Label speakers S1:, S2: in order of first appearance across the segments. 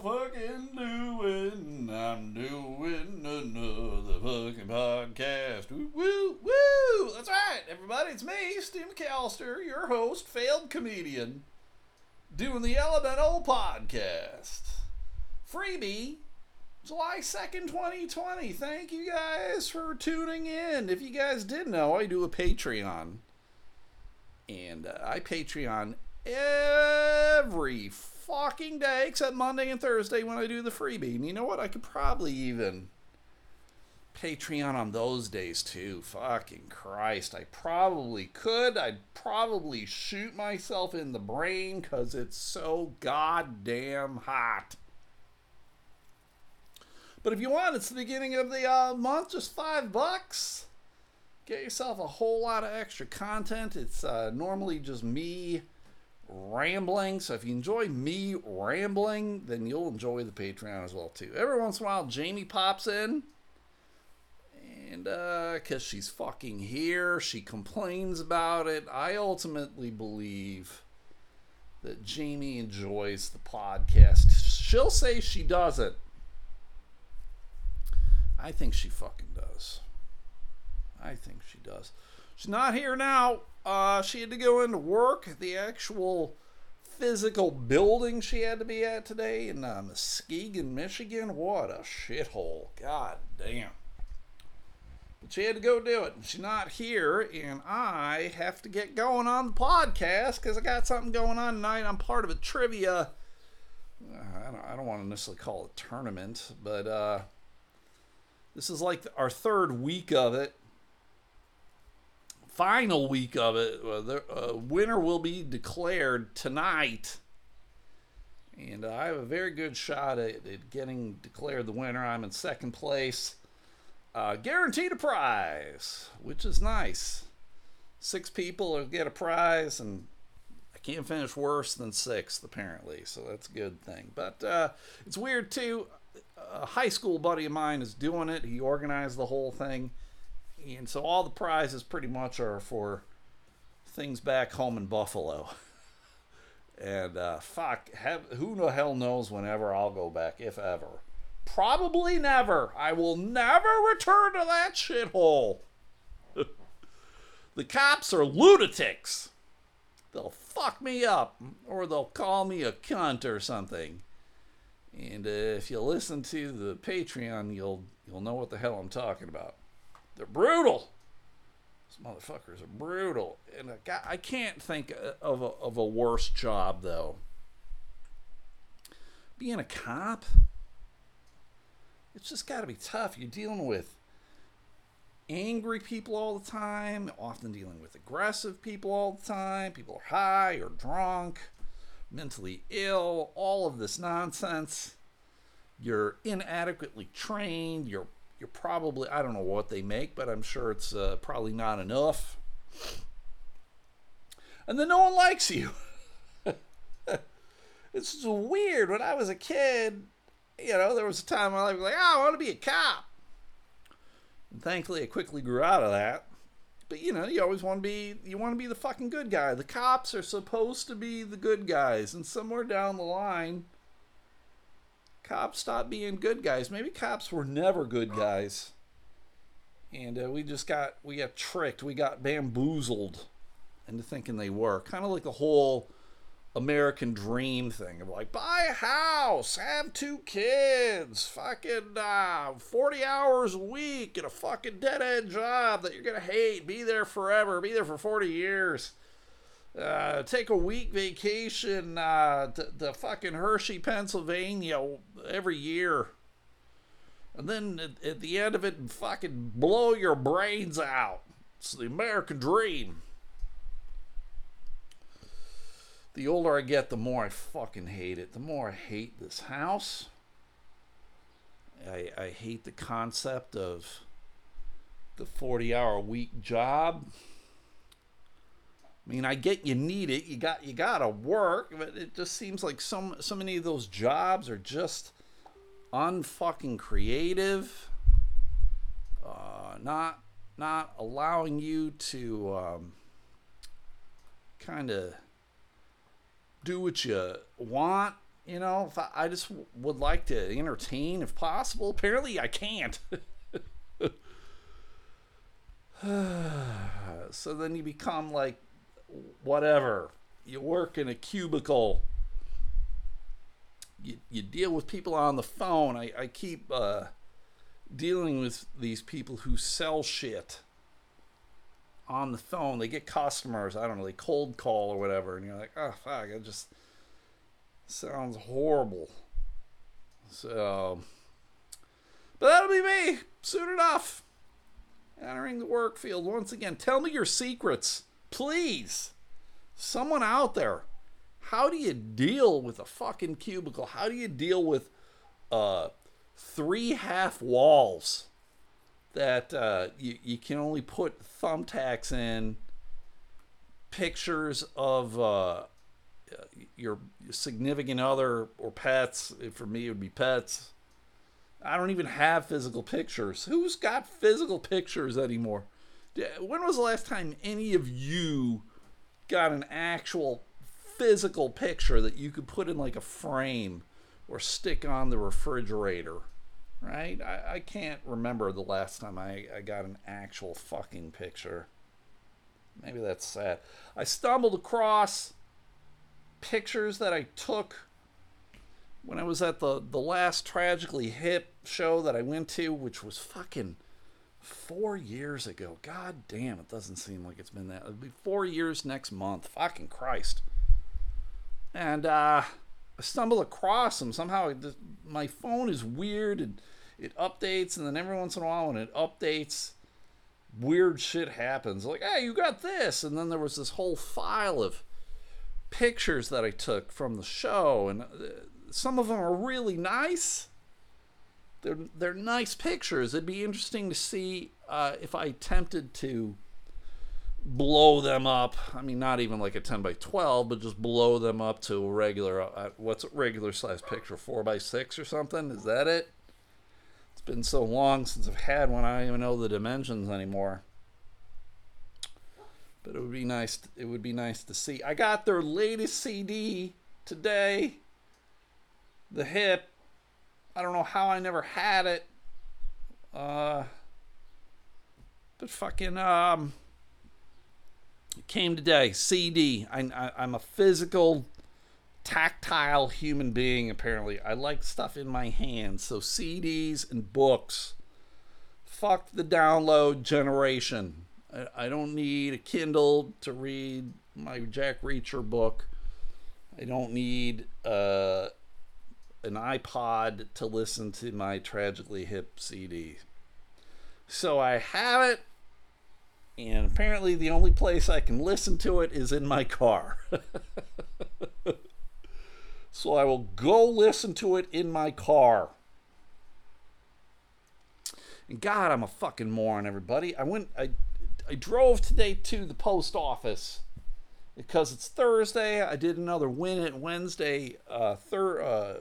S1: fucking doing? I'm doing another fucking podcast. Woo, woo, woo! That's right, everybody. It's me, Steve McAllister, your host, failed comedian, doing the Elemental podcast. Freebie, July 2nd, 2020. Thank you guys for tuning in. If you guys didn't know, I do a Patreon. And uh, I Patreon every fucking day except Monday and Thursday when I do the freebie. And you know what? I could probably even Patreon on those days too. Fucking Christ. I probably could. I'd probably shoot myself in the brain because it's so goddamn hot. But if you want, it's the beginning of the uh, month, just five bucks. Get yourself a whole lot of extra content. It's uh, normally just me rambling. So if you enjoy me rambling, then you'll enjoy the Patreon as well too. Every once in a while, Jamie pops in, and uh, cause she's fucking here, she complains about it. I ultimately believe that Jamie enjoys the podcast. She'll say she doesn't. I think she fucking does. I think she does. She's not here now. Uh, she had to go into work. The actual physical building she had to be at today in uh, Muskegon, Michigan. What a shithole. God damn. But she had to go do it. She's not here, and I have to get going on the podcast because I got something going on tonight. I'm part of a trivia. Uh, I don't, I don't want to necessarily call it tournament, but uh, this is like our third week of it final week of it. Uh, the uh, winner will be declared tonight. And uh, I have a very good shot at, at, getting declared the winner. I'm in second place. Uh, guaranteed a prize, which is nice. Six people will get a prize, and I can't finish worse than sixth, apparently. So that's a good thing. But uh, it's weird, too. A high school buddy of mine is doing it. He organized the whole thing and so all the prizes pretty much are for things back home in Buffalo. and uh, fuck, have, who the hell knows whenever I'll go back, if ever. Probably never. I will never return to that shithole. the cops are lunatics. They'll fuck me up, or they'll call me a cunt or something. And uh, if you listen to the Patreon, you'll you'll know what the hell I'm talking about. They're brutal. These motherfuckers are brutal. And I, I can't think of a, of a worse job, though. Being a cop, it's just got to be tough. You're dealing with angry people all the time, often dealing with aggressive people all the time. People are high or drunk, mentally ill, all of this nonsense. You're inadequately trained. You're you're probably I don't know what they make, but I'm sure it's uh, probably not enough. And then no one likes you. it's just weird. When I was a kid, you know, there was a time I was like, oh, I want to be a cop. And thankfully, I quickly grew out of that. But you know, you always want to be you want to be the fucking good guy. The cops are supposed to be the good guys, and somewhere down the line, cops stopped being good guys. Maybe cops were never good guys, and uh, we just got we got tricked. We got bamboozled into thinking they were kind of like the whole American dream thing of like buy a house, have two kids, fucking uh, forty hours a week, get a fucking dead end job that you're gonna hate, be there forever, be there for forty years uh, take a week vacation uh, to, to fucking Hershey, Pennsylvania every year. And then at, at the end of it, fucking blow your brains out. It's the American dream. The older I get, the more I fucking hate it. The more I hate this house. I, I hate the concept of the 40 hour week job. I mean, I get you need it. You got you got to work, but it just seems like so so many of those jobs are just unfucking creative. Uh, not not allowing you to um, kind of do what you want You know, I, I just w- would like to entertain if possible. Apparently, I can't. so then you become like whatever. You work in a cubicle. You, you deal with people on the phone. I, I keep uh, dealing with these people who sell shit on the phone. They get customers. I don't know. They cold call or whatever, and you're like, oh fuck, it just sounds horrible. So, but that'll be me soon enough. Entering the work field once again. Tell me your secrets, please. Someone out there. How do you deal with a fucking cubicle? How do you deal with uh, three half walls that uh, you, you can only put thumbtacks in, pictures of uh, your significant other or pets? For me, it would be pets. I don't even have physical pictures. Who's got physical pictures anymore? When was the last time any of you got an actual physical picture that you could put in like a frame or stick on the refrigerator? Right? I, I can't remember the last time I, I got an actual fucking picture. Maybe that's sad. I stumbled across pictures that I took when I was at the, the last Tragically Hip show that I went to, which was fucking four years ago. God damn, it doesn't seem like it's been that. It'll be four years next month. Fucking Christ. And uh, I stumble across them. Somehow my phone is weird and it updates, and then every once in a while when it updates, weird shit happens. Like, hey, you got this. And then there was this whole file of pictures that I took from the show, and uh, some of them are really nice. They're they're nice pictures. It'd be interesting to see uh, if I attempted to blow them up. I mean, not even like a 10 by 12, but just blow them up to a regular. Uh, what's a regular size picture? Four by six or something? Is that it? It's been so long since I've had one. I don't even know the dimensions anymore but it would be nice it would be nice to see i got their latest cd today the hip i don't know how i never had it. Uh but fucking um came today. Cd I, I i'm a physical tactile human being apparently. I like stuff in my hands. So cds and books. Fuck the download generation. I, I don't need a Kindle to read my Jack Reacher book. I don't need uh, an iPod to listen to my Tragically Hip CD. So I have it, and apparently the only place I can listen to it is in my car. so I will go listen to it in my car. And God, I'm a fucking moron, everybody. I went, I I drove today to the post office because it's Thursday. I did another Win It Wednesday uh, uh,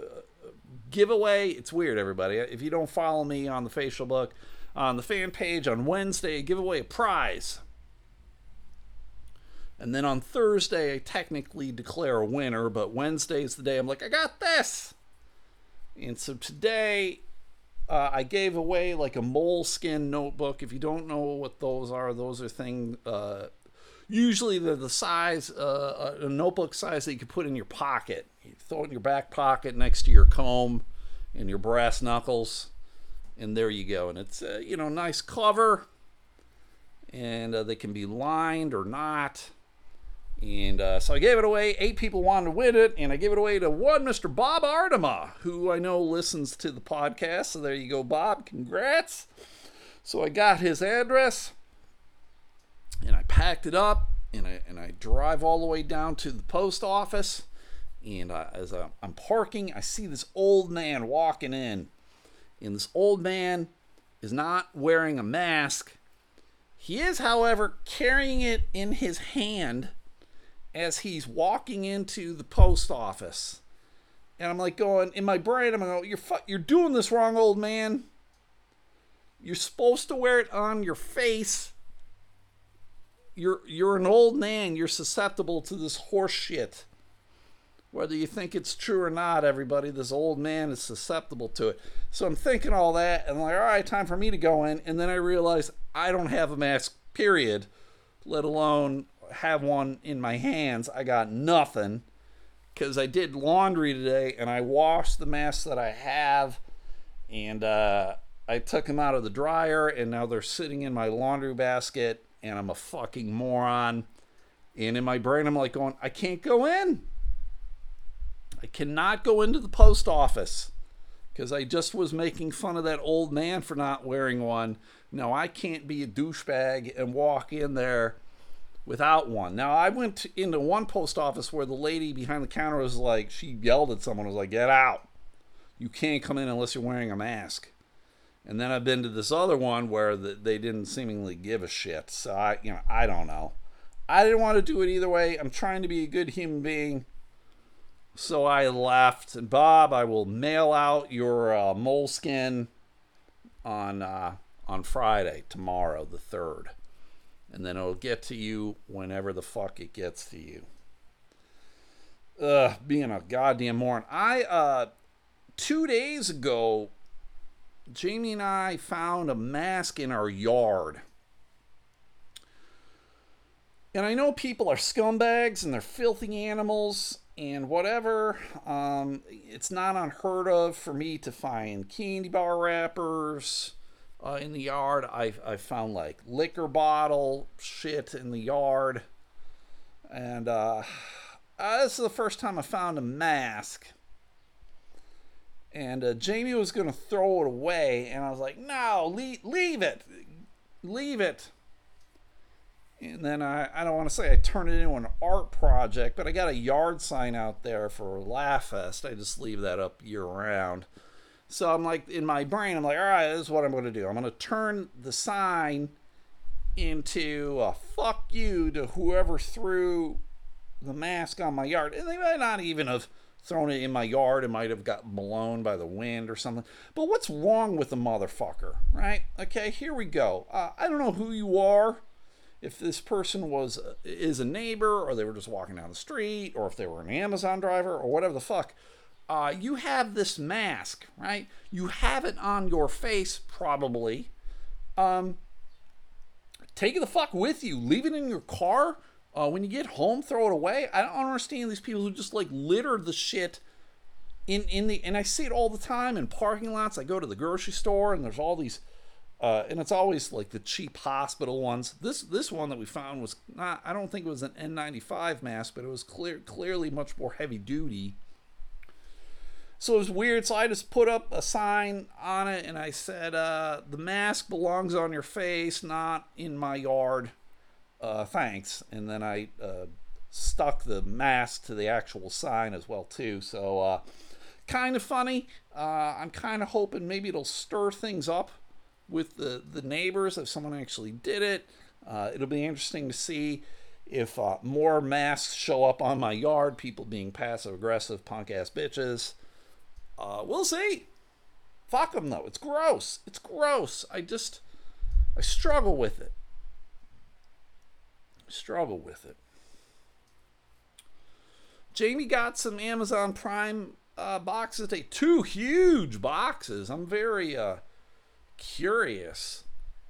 S1: giveaway. It's weird, everybody. If you don't follow me on the facial book, on the fan page on Wednesday, give away a prize. And then on Thursday, I technically declare a winner, but Wednesday is the day I'm like, I got this. And so today, uh, I gave away like a Moleskine notebook. If you don't know what those are, those are things. Uh, usually they're the size, uh, a notebook size that you can put in your pocket. Throw it in your back pocket next to your comb and your brass knuckles, and there you go. And it's uh, you know nice cover, and uh, they can be lined or not. And uh, so I gave it away. Eight people wanted to win it, and I gave it away to one Mr. Bob Artema, who I know listens to the podcast. So there you go, Bob. Congrats. So I got his address, and I packed it up, and I and I drive all the way down to the post office. And uh, as I'm parking, I see this old man walking in, and this old man is not wearing a mask. He is, however, carrying it in his hand as he's walking into the post office. And I'm like going in my brain, I'm going, you're fu- you're doing this wrong, old man. You're supposed to wear it on your face. You're you're an old man. You're susceptible to this horse shit. Whether you think it's true or not, everybody, this old man is susceptible to it. So I'm thinking all that, and I'm like, all right, time for me to go in. And then I realize I don't have a mask, period, let alone have one in my hands. I got nothing because I did laundry today and I washed the masks that I have, and uh, I took them out of the dryer, and now they're sitting in my laundry basket, and I'm a fucking moron. And in my brain, I'm like going, I can't go in. I cannot go into the post office because I just was making fun of that old man for not wearing one. Now I can't be a douchebag and walk in there without one. Now I went into one post office where the lady behind the counter was like, she yelled at someone, was like, "Get out! You can't come in unless you're wearing a mask." And then I've been to this other one where the, they didn't seemingly give a shit. So I, you know, I don't know. I didn't want to do it either way. I'm trying to be a good human being. So I left. And Bob, I will mail out your uh, Moleskine on uh, on Friday, tomorrow, the third, and then it'll get to you whenever the fuck it gets to you. Ugh, being a goddamn moron. I uh, two days ago, Jamie and I found a mask in our yard. And I know people are scumbags and they're filthy animals and whatever. Um, it's not unheard of for me to find candy bar wrappers uh, in the yard. I I found like liquor bottle shit in the yard, and uh, uh, this is the first time I found a mask. And uh, Jamie was gonna throw it away, and I was like, "No, leave, leave it, leave it." And then I, I don't want to say I turned it into an art project, but I got a yard sign out there for Laugh Fest. I just leave that up year round. So I'm like, in my brain, I'm like, all right, this is what I'm going to do. I'm going to turn the sign into a fuck you to whoever threw the mask on my yard. And they might not even have thrown it in my yard. It might have got blown by the wind or something. But what's wrong with the motherfucker, right? Okay, here we go. Uh, I don't know who you are if this person was is a neighbor or they were just walking down the street or if they were an Amazon driver or whatever the fuck, uh, you have this mask, right? You have it on your face probably. Um, take the fuck with you. Leave it in your car. Uh, when you get home, throw it away. I don't understand these people who just like litter the shit in in the and I see it all the time in parking lots. I go to the grocery store and there's all these uh, and it's always like the cheap hospital ones. This this one that we found was not. I don't think it was an N95 mask, but it was clear clearly much more heavy duty. So it was weird. So I just put up a sign on it, and I said, uh, "The mask belongs on your face, not in my yard. Uh, thanks." And then I uh, stuck the mask to the actual sign as well too. So uh, kind of funny. Uh, I'm kind of hoping maybe it'll stir things up with the, the neighbors if someone actually did it. Uh, it'll be interesting to see if uh, more masks show up on my yard, people being passive aggressive, punk ass bitches. Uh, we'll see. Fuck them though. It's gross. It's gross. I just, I struggle with it. Struggle with it. Jamie got some Amazon Prime uh, boxes today. Two huge boxes. I'm very uh, curious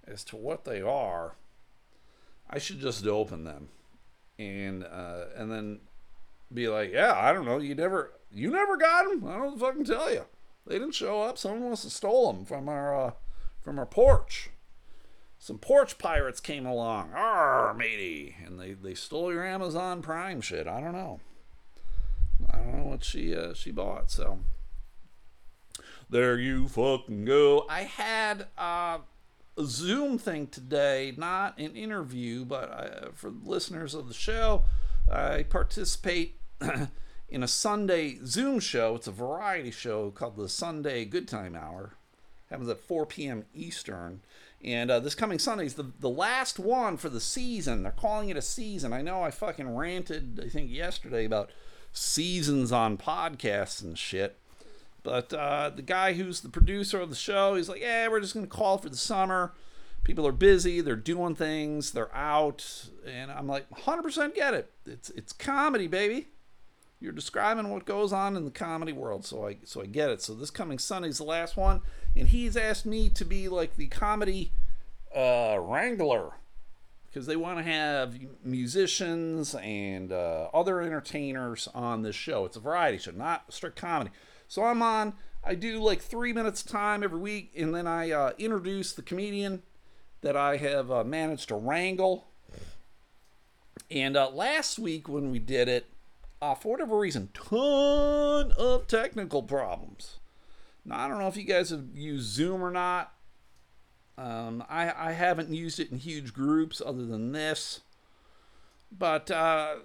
S1: as to what they are, I should just open them and uh, and then be like, yeah, I don't know, you never you never got them. I don't fucking tell you. They didn't show up. Someone must have stole them from our uh, from our porch. Some porch pirates came along, arr, matey, and they, they stole your Amazon Prime shit. I don't know. I don't know what she uh, she bought. So there you fucking go. I had uh, a Zoom thing today, not an interview, but I, for listeners of the show, I participate in a Sunday Zoom show. It's a variety show called the Sunday Good Time Hour. Happens at 4 p.m. Eastern. And uh, this coming Sunday is the, the last one for the season. They're calling it a season. I know I fucking ranted, I think, yesterday about seasons on podcasts and shit. But uh, the guy who's the producer of the show, he's like, yeah, we're just going to call for the summer. People are busy, they're doing things, they're out. And I'm like, 100% get it. It's, it's comedy, baby. you're describing what goes on in the comedy world, so I so I get it. So this coming Sunday's the last one, and he's asked me to be like the comedy uh, wrangler because they want to have musicians and uh, other entertainers on this show. It's a variety show, not strict comedy. So I'm on. I do like three minutes time every week, and then I uh, introduce the comedian that I have uh, managed to wrangle. And uh, last week when we did it, uh, for whatever reason, ton of technical problems. Now I don't know if you guys have used Zoom or not. Um, I, I haven't used it in huge groups other than this, but uh,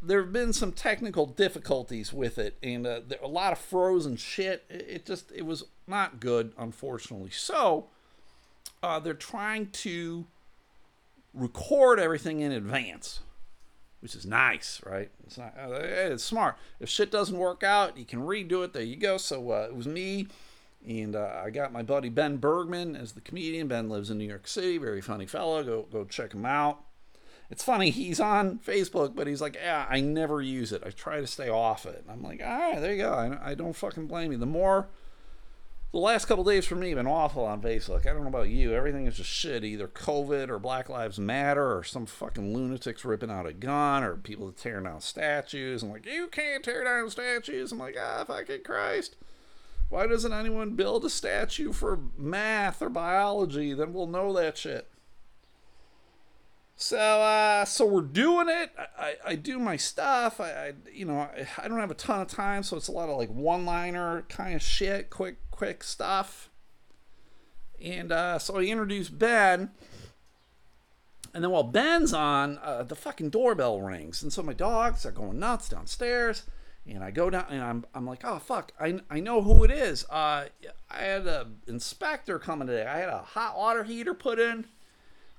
S1: there have been some technical difficulties with it, and uh, there, a lot of frozen shit. It, just it was not good, unfortunately. So uh, they're trying to record everything in advance which is nice, right? It's not, uh, it's smart. If shit doesn't work out, you can redo it. There you go. So uh, it was me, and uh, I got my buddy Ben Bergman as the comedian. Ben lives in New York City, very funny fellow. Go go check him out. It's funny, he's on Facebook, but he's like, yeah, I never use it. I try to stay off it. I'm like, all right, there you go. I, I don't fucking blame you. The more the last couple days for me have been awful on Facebook. I don't know about you. Everything is just shit. Either COVID or Black Lives Matter or some fucking lunatics ripping out a gun or people tearing down statues. I'm like, you can't tear down statues. I'm like, ah, fucking Christ. Why doesn't anyone build a statue for math or biology? Then we'll know that shit. So, uh, so we're doing it. I, I, I do my stuff. I, I, you know, I, I don't have a ton of time, so it's a lot of like one-liner kind of shit, quick, quick stuff. And uh, so I introduce Ben, and then while Ben's on, uh, the fucking doorbell rings, and so my dogs are going nuts downstairs. And I go down, and I'm, I'm like, oh fuck, I, I know who it is. Uh, I had an inspector coming today. I had a hot water heater put in.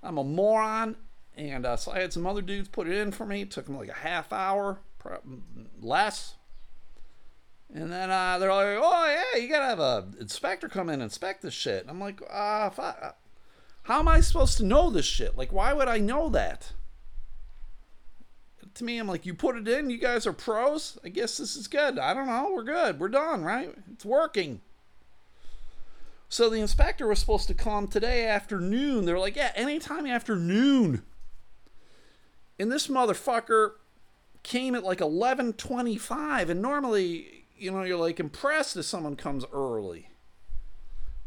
S1: I'm a moron and uh, so I had some other dudes put it in for me. It took them like a half hour, less. And then uh, they're like, "Oh yeah, you gotta have a inspector come in and inspect this shit." And I'm like, uh, how am I supposed to know this shit? Like, why would I know that?" To me, I'm like, "You put it in. You guys are pros. I guess this is good. I don't know. We're good. We're done. Right? It's working." So the inspector was supposed to come today afternoon. They're like, "Yeah, anytime afternoon." And this motherfucker came at like 11:25 and normally you know you're like impressed if someone comes early.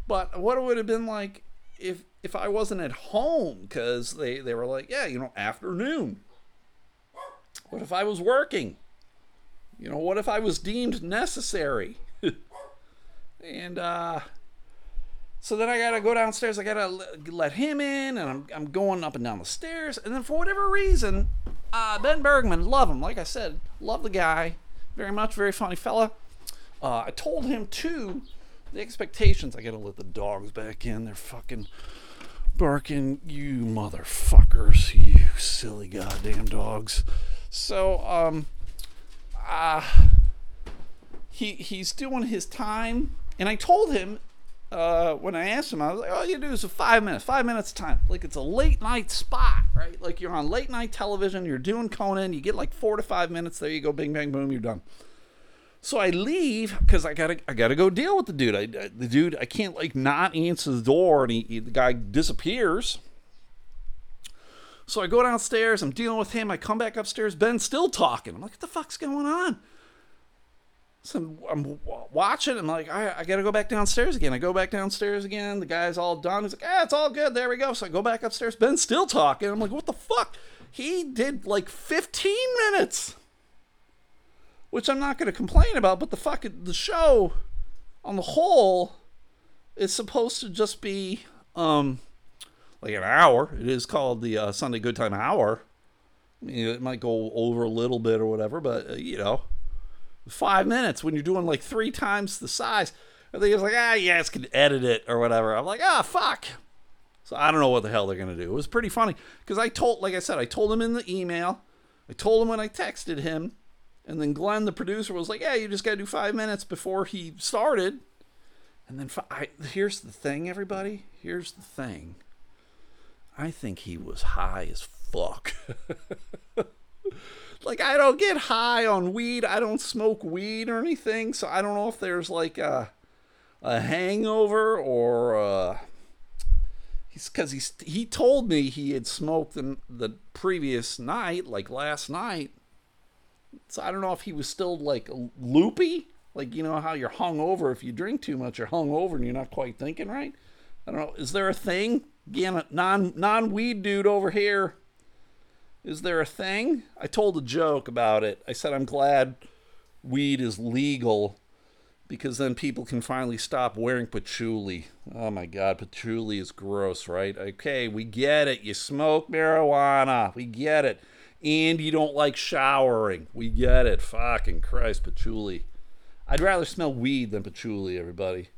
S1: But what it would have been like if if I wasn't at home cuz they they were like yeah you know afternoon. What if I was working? You know what if I was deemed necessary? And uh so then I gotta go downstairs. I gotta let him in, and I'm, I'm going up and down the stairs. And then for whatever reason, uh, Ben Bergman, love him. Like I said, love the guy very much. Very funny fella. Uh, I told him too the expectations. I gotta let the dogs back in. They're fucking barking. You motherfuckers. You silly goddamn dogs. So um, uh, he he's doing his time, and I told him uh, when I asked him, I was like, all you do is a five minutes, five minutes time. Like it's a late night spot, right? Like you're on late night television, you're doing Conan, you get like four to five minutes. There you go, bing, bang, boom, you're done. So I leave because I gotta, I gotta go deal with the dude. I, the dude, I can't like not answer the door, and he, he, the guy disappears. So I go downstairs. I'm dealing with him. I come back upstairs. Ben's still talking. I'm like, what the fuck's going on? So I'm watching. I'm like, I, I got to go back downstairs again. I go back downstairs again. The guy's all done. He's like, ah, it's all good. There we go. So I go back upstairs. Ben's still talking. I'm like, what the fuck? He did like 15 minutes, which I'm not to complain about. But the fuck, the show on the whole is supposed to just be um like an hour. It is called the uh, Sunday Good Time Hour. I mean, it might go over a little bit or whatever, but uh, you know five minutes when you're doing like three times the size. And they was like, ah, yes, can edit it or whatever. I'm like, ah, fuck. So I don't know what the hell they're gonna do. It was pretty funny because I told, like I said, I told him in the email. I told him when I texted him, and then Glenn, the producer, was like, yeah, you just gotta do five minutes before he started. And then I, here's the thing, everybody. Here's the thing. I think he was high as fuck. like I don't get high on weed. I don't smoke weed or anything, so I don't know if there's like a a hangover or uh he's cuz he's he told me he had smoked the, the previous night, like last night. So I don't know if he was still like loopy, like you know how you're hung over if you drink too much, you're hung over and you're not quite thinking right. I don't know. Is there a thing? Again, non non weed dude over here. Is there a thing? I told a joke about it. I said I'm glad weed is legal because then people can finally stop wearing patchouli. Oh my god, patchouli is gross, right? Okay, we get it. You smoke marijuana. We get it. And you don't like showering. We get it. Fucking Christ, patchouli. I'd rather smell weed than patchouli, everybody.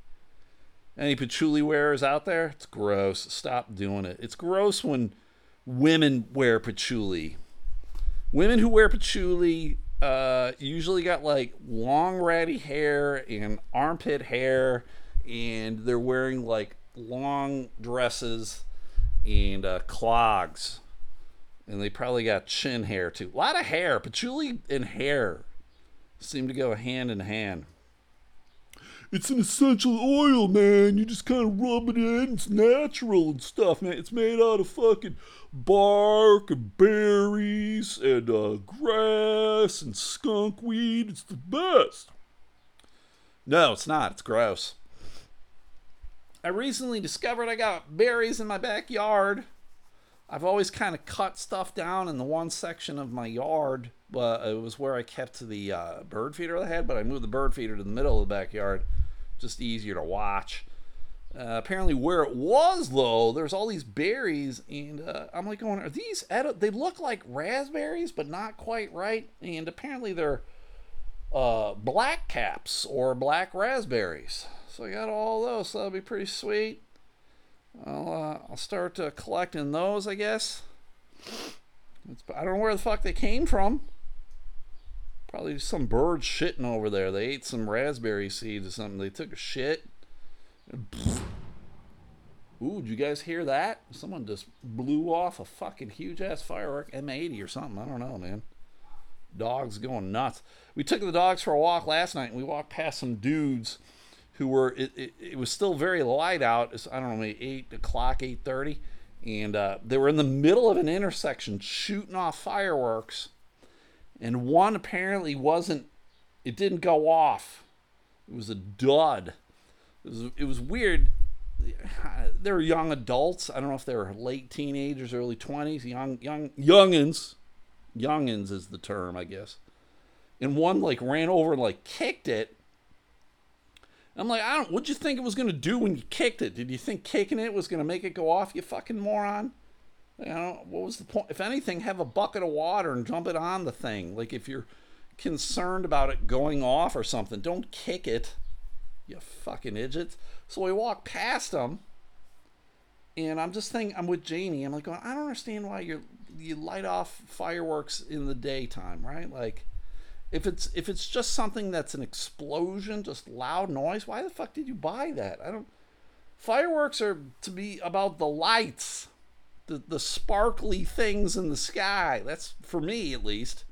S1: Any patchouli wearers out there? It's gross. Stop doing it. It's gross when women wear patchouli. Women who wear patchouli uh, usually got like long ratty hair and armpit hair, and they're wearing like long dresses and uh, clogs. And they probably got chin hair too. A lot of hair. Patchouli and hair seem to go hand in hand. It's an essential oil, man. You just kind of rub it in. It's natural and stuff, man. It's made out of fucking bark and berries and uh, grass and skunk weed. It's the best. No, it's not. It's gross. I recently discovered I got berries in my backyard. I've always kind of cut stuff down in the one section of my yard. But it was where I kept the uh, bird feeder I had, but I moved the bird feeder to the middle of the backyard just easier to watch. Uh, apparently, where it was though, there's all these berries, and uh, I'm like, going, are these? Edi- they look like raspberries, but not quite right. And apparently, they're uh, black caps or black raspberries. So I got all those. So that'll be pretty sweet. I'll uh, I'll start uh, collecting those, I guess. It's, I don't know where the fuck they came from. Probably some birds shitting over there. They ate some raspberry seeds or something. They took a shit. Ooh, did you guys hear that? Someone just blew off a fucking huge ass firework, M80 or something. I don't know, man. Dogs going nuts. We took the dogs for a walk last night and we walked past some dudes who were, it, it, it was still very light out. It's, I don't know, maybe 8 o'clock, 8.30. And uh, they were in the middle of an intersection shooting off fireworks and one apparently wasn't it didn't go off it was a dud it was, it was weird they were young adults i don't know if they were late teenagers early 20s young young youngins youngins is the term i guess and one like ran over and like kicked it I'm like, I don't. What'd you think it was gonna do when you kicked it? Did you think kicking it was gonna make it go off? You fucking moron. You know, what was the point? If anything, have a bucket of water and jump it on the thing. Like if you're concerned about it going off or something, don't kick it. You fucking idiots. So we walk past them, and I'm just thinking, I'm with Jamie. I'm like, going, I don't understand why you you light off fireworks in the daytime, right? Like, if it's if it's just something that's an explosion, just loud noise, why the fuck did you buy that? I don't. Fireworks are to be about the lights the, the sparkly things in the sky. That's for me at least.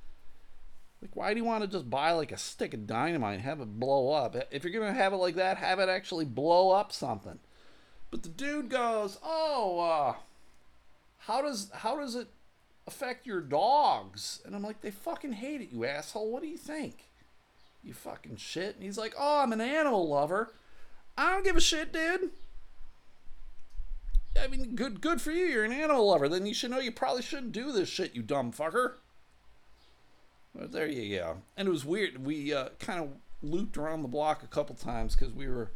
S1: Like, why do you want to just buy like a stick of dynamite and have it blow up? If you're gonna have it like that, have it actually blow up something. But the dude goes, "Oh, uh, how does how does it affect your dogs?" And I'm like, "They fucking hate it, you asshole. What do you think? You fucking shit." And he's like, "Oh, I'm an animal lover. I don't give a shit, dude." I mean, good good for you. You're an animal lover. Then you should know you probably shouldn't do this shit, you dumb fucker. But there you go. And it was weird. We uh, kind of looped around the block a couple times because we were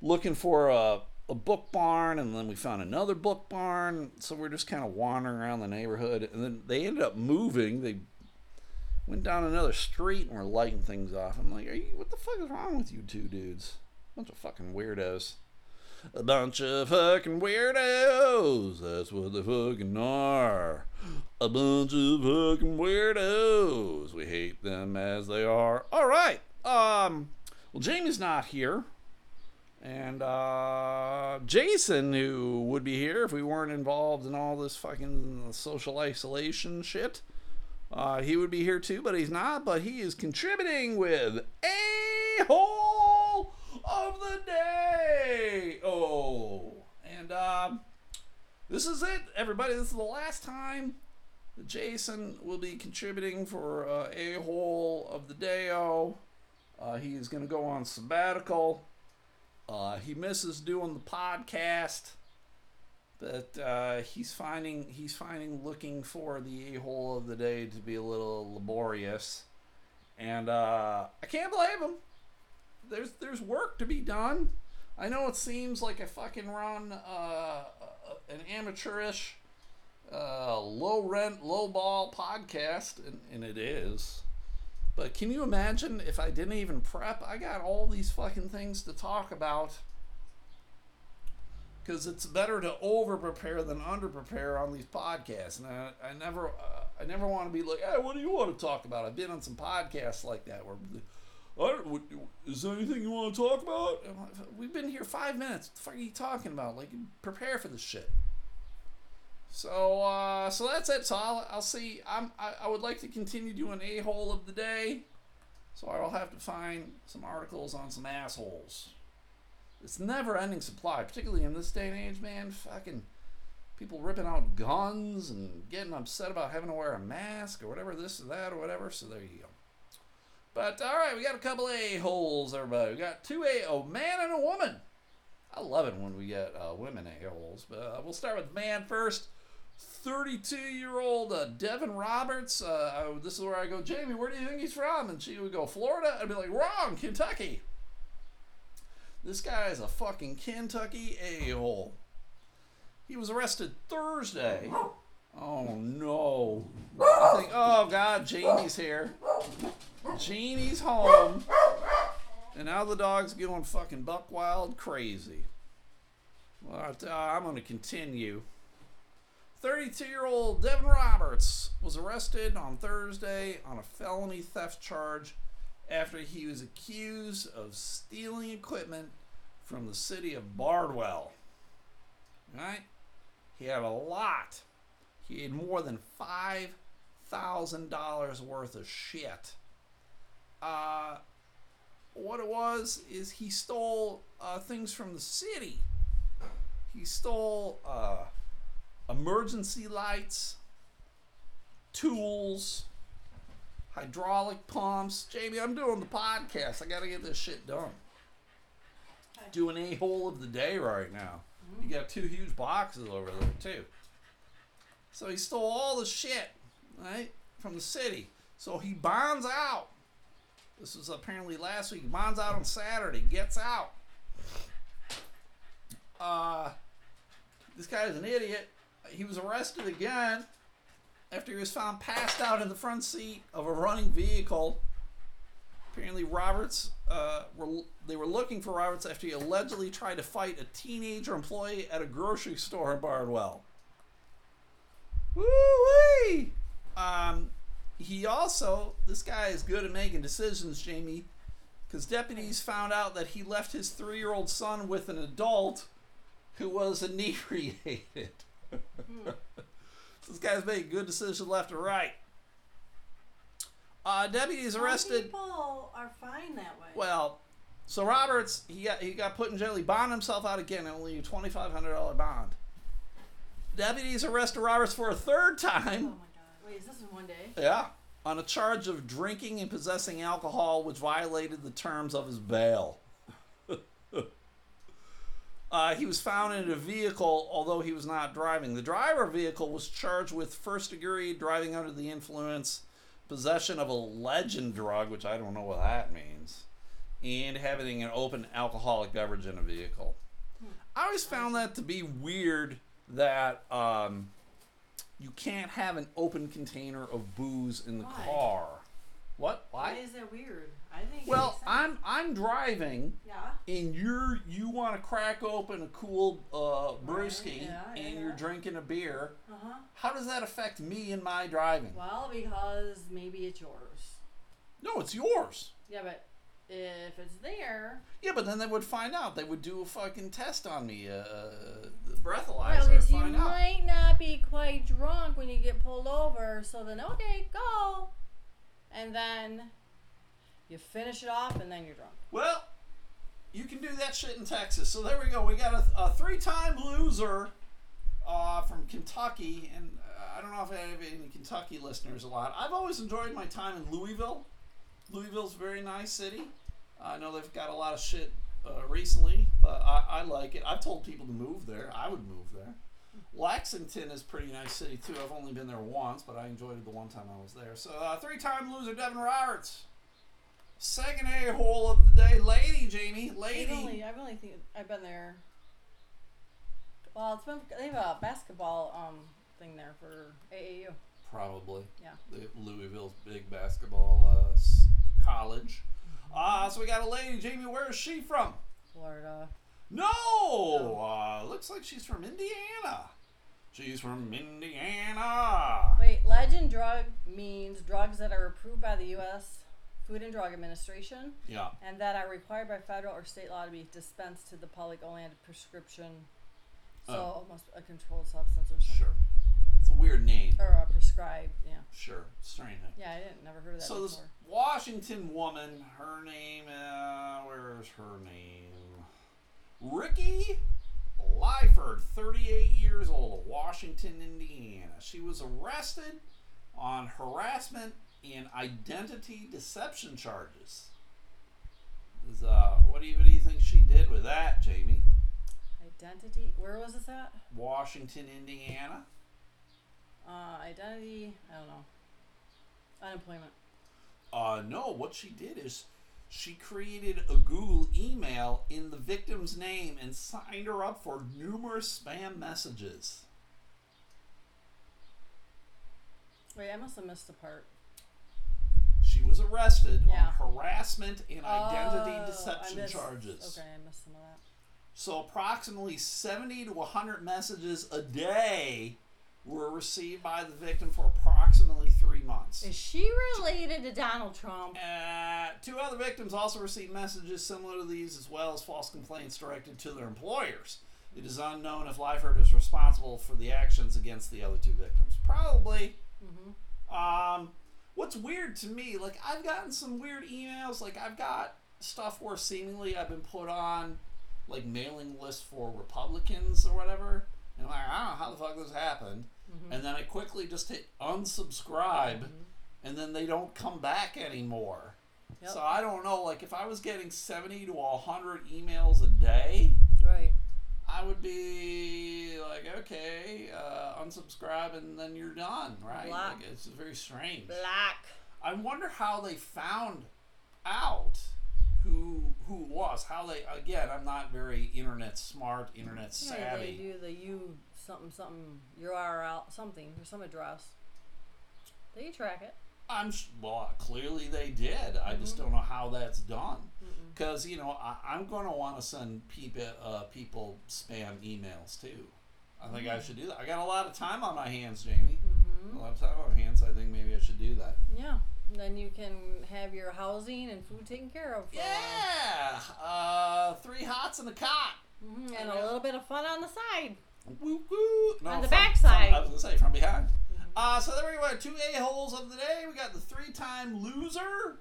S1: looking for a, a book barn, and then we found another book barn. So we're just kind of wandering around the neighborhood, and then they ended up moving. They went down another street and were lighting things off. I'm like, Are you, what the fuck is wrong with you two dudes? Bunch of fucking weirdos. A bunch of fucking weirdos. That's what they fucking are. A bunch of fucking weirdos. We hate them as they are. All right. Um. Well, Jamie's not here. And uh, Jason, who would be here if we weren't involved in all this fucking social isolation shit, Uh, he would be here too, but he's not. But he is contributing with a hole of the day. Oh, and um, this is it, everybody. This is the last time that Jason will be contributing for uh, a hole of the day. Oh, uh, he's gonna go on sabbatical. Uh, he misses doing the podcast, but uh, he's finding he's finding looking for the a hole of the day to be a little laborious, and uh, I can't blame him. There's there's work to be done. I know it seems like I fucking run uh, an amateurish, uh, low rent, low ball podcast, and, and it is. But can you imagine if I didn't even prep? I got all these fucking things to talk about. Because it's better to over prepare than under prepare on these podcasts, and I, I never, uh, I never want to be like, "Hey, what do you want to talk about?" I've been on some podcasts like that where, what, is there anything you want to talk about? We've been here five minutes. What the fuck are you talking about? Like, prepare for this shit. So, uh, so that's it. So I'll, I'll see. I'm, I, I would like to continue doing a hole of the day. So I'll have to find some articles on some assholes. It's never ending supply, particularly in this day and age, man. Fucking people ripping out guns and getting upset about having to wear a mask or whatever, this or that or whatever. So there you go. But all right, we got a couple a holes, everybody. We got two a oh man and a woman. I love it when we get uh, women a holes. But uh, we'll start with man first. 32 year old uh, Devin Roberts. Uh, I, this is where I go, Jamie, where do you think he's from? And she would go, Florida. I'd be like, wrong, Kentucky. This guy is a fucking Kentucky a hole. He was arrested Thursday. Oh no. I think, oh God, Jamie's here. Jamie's home. And now the dog's going fucking buck wild crazy. But uh, I'm going to continue. 32 year old Devin Roberts was arrested on Thursday on a felony theft charge after he was accused of stealing equipment from the city of Bardwell. Right? He had a lot. He had more than $5,000 worth of shit. Uh, what it was is he stole uh, things from the city. He stole uh, emergency lights, tools, hydraulic pumps. Jamie, I'm doing the podcast. I got to get this shit done. Doing a hole of the day right now. You got two huge boxes over there too. So he stole all the shit, right, from the city. So he bonds out. This was apparently last week. Bonds out on Saturday. Gets out. Uh, this guy is an idiot. He was arrested again after he was found passed out in the front seat of a running vehicle. Apparently, Roberts uh, were they were looking for Roberts after he allegedly tried to fight a teenager employee at a grocery store in Bardwell. Woo wee! Um, he also this guy is good at making decisions, Jamie, because deputies found out that he left his three-year-old son with an adult who was inebriated. this guy's making good decisions left and right. Uh, deputies arrested.
S2: people are fine that way.
S1: Well, so Roberts he got he got put in jail. He bonded himself out again, only a twenty five hundred dollar bond. Deputies arrested Roberts for a third time.
S2: oh my god. Wait, is this in one day?
S1: Yeah, on a charge of drinking and possessing alcohol, which violated the terms of his bail. Uh, he was found in a vehicle, although he was not driving. The driver vehicle was charged with first degree driving under the influence, possession of a legend drug, which I don't know what that means, and having an open alcoholic beverage in a vehicle. I always found that to be weird that um, you can't have an open container of booze in the
S2: Why?
S1: car. What?
S2: Why
S1: Why?
S2: is that weird? I think. it
S1: Well,
S2: makes sense.
S1: I'm I'm driving
S2: Yeah.
S1: and you're you want to crack open a cool uh, brewski
S2: yeah, yeah,
S1: and you're drinking a beer.
S2: Uh huh.
S1: How does that affect me in my driving?
S2: Well, because maybe it's yours.
S1: No, it's yours.
S2: Yeah, but if it's there,
S1: Yeah, but then they would find out. They would do a fucking test on me, uh,
S2: well,
S1: breathalyzer,
S2: because you
S1: out.
S2: might not be quite drunk when you get pulled over. So then, okay, go, and then you finish it off, and then you're drunk.
S1: Well, you can do that shit in Texas. So there we go. We got a, a three-time loser uh, from Kentucky, and uh, I don't know if I have any Kentucky listeners a lot. I've always enjoyed my time in Louisville. Louisville's a very nice city. I know they've got a lot of shit uh, recently, but I, I like it. I've told people to move there. I would move there. Lexington is a pretty nice city too. I've only been there once, but I enjoyed it the one time I was there. So, uh, three-time loser Devin Roberts. Second a hole of the day, lady Jamie,
S2: I've
S1: lady.
S2: only, I've only think I've been there. Well, it's been they have a basketball um thing there for AAU.
S1: Probably.
S2: Yeah.
S1: Louisville's big basketball uh, college. Uh, so we got a lady, Jamie. Where is she from?
S2: Florida.
S1: No, uh, looks like she's from Indiana. She's from Indiana.
S2: Wait, legend drug means drugs that are approved by the U.S. Food and Drug Administration
S1: Yeah,
S2: and that are required by federal or state law to be dispensed to the public only under prescription. So
S1: Oh.
S2: almost a controlled substance or something.
S1: sure. A weird name.
S2: Or a prescribed, yeah.
S1: Sure, strange name.
S2: Yeah, I didn't never heard of that
S1: So this. Washington woman, her name, uh, where's her name? Ricky Lyford, 38 years old, Washington, Indiana. She was arrested on harassment and identity deception charges. Is, uh, what do you what do you think she did with that, Jamie?
S2: Identity. Where was this at?
S1: Washington, Indiana.
S2: Uh, identity. I don't know. Unemployment.
S1: Uh, no, what she did is she created a Google email in the victim's name and signed her up for numerous spam messages.
S2: Wait, I must have missed a part.
S1: She was arrested
S2: Yeah.
S1: on harassment and identity
S2: Oh, I
S1: deception
S2: missed-
S1: charges.
S2: Okay, I missed some of that.
S1: So approximately 70 to 100 messages a day were received by the victim for approximately three months.
S2: Is she related to Donald Trump?
S1: Uh, two other victims also received messages similar to these, as well as false complaints directed to their employers. It is unknown if Lyford is responsible for the actions against the other two victims. Probably.
S2: Mm-hmm.
S1: Um, what's weird to me, like I've gotten some weird emails. Like I've got stuff where seemingly I've been put on like mailing lists for Republicans or whatever, and I'm like I don't know how the fuck this happened.
S2: Mm-hmm.
S1: And then I quickly just hit unsubscribe, and then they don't come back anymore.
S2: Yep.
S1: So I don't know. Like if I was getting seventy to hundred emails a day,
S2: Right.
S1: I would be like, okay, uh, unsubscribe, and then you're done, right?
S2: Block.
S1: Like it's very strange.
S2: Black.
S1: I wonder how they found out who who was. How they again? I'm not very internet smart, internet
S2: Yeah, they
S1: savvy.
S2: do the U something something your URL something or some address. They track it.
S1: I'm sh- well. Clearly they did. I just
S2: Mm-hmm.
S1: don't know how that's done. Because you know I, I'm going to want to send people uh, people spam emails too. I think I should do that. I got a lot of time on my hands, Jamie.
S2: Mm-hmm.
S1: A lot of time on my hands. I think maybe I should do that.
S2: Yeah. Then you can have your housing and food taken care of.
S1: Yeah, uh, three hots and a cot.
S2: hmm And a little bit of fun on the side.
S1: Woo woo. No,
S2: On the
S1: from-
S2: backside.
S1: from- I was gonna say from behind. Uh, so there we go. Two a holes of the day. We got the three-time loser,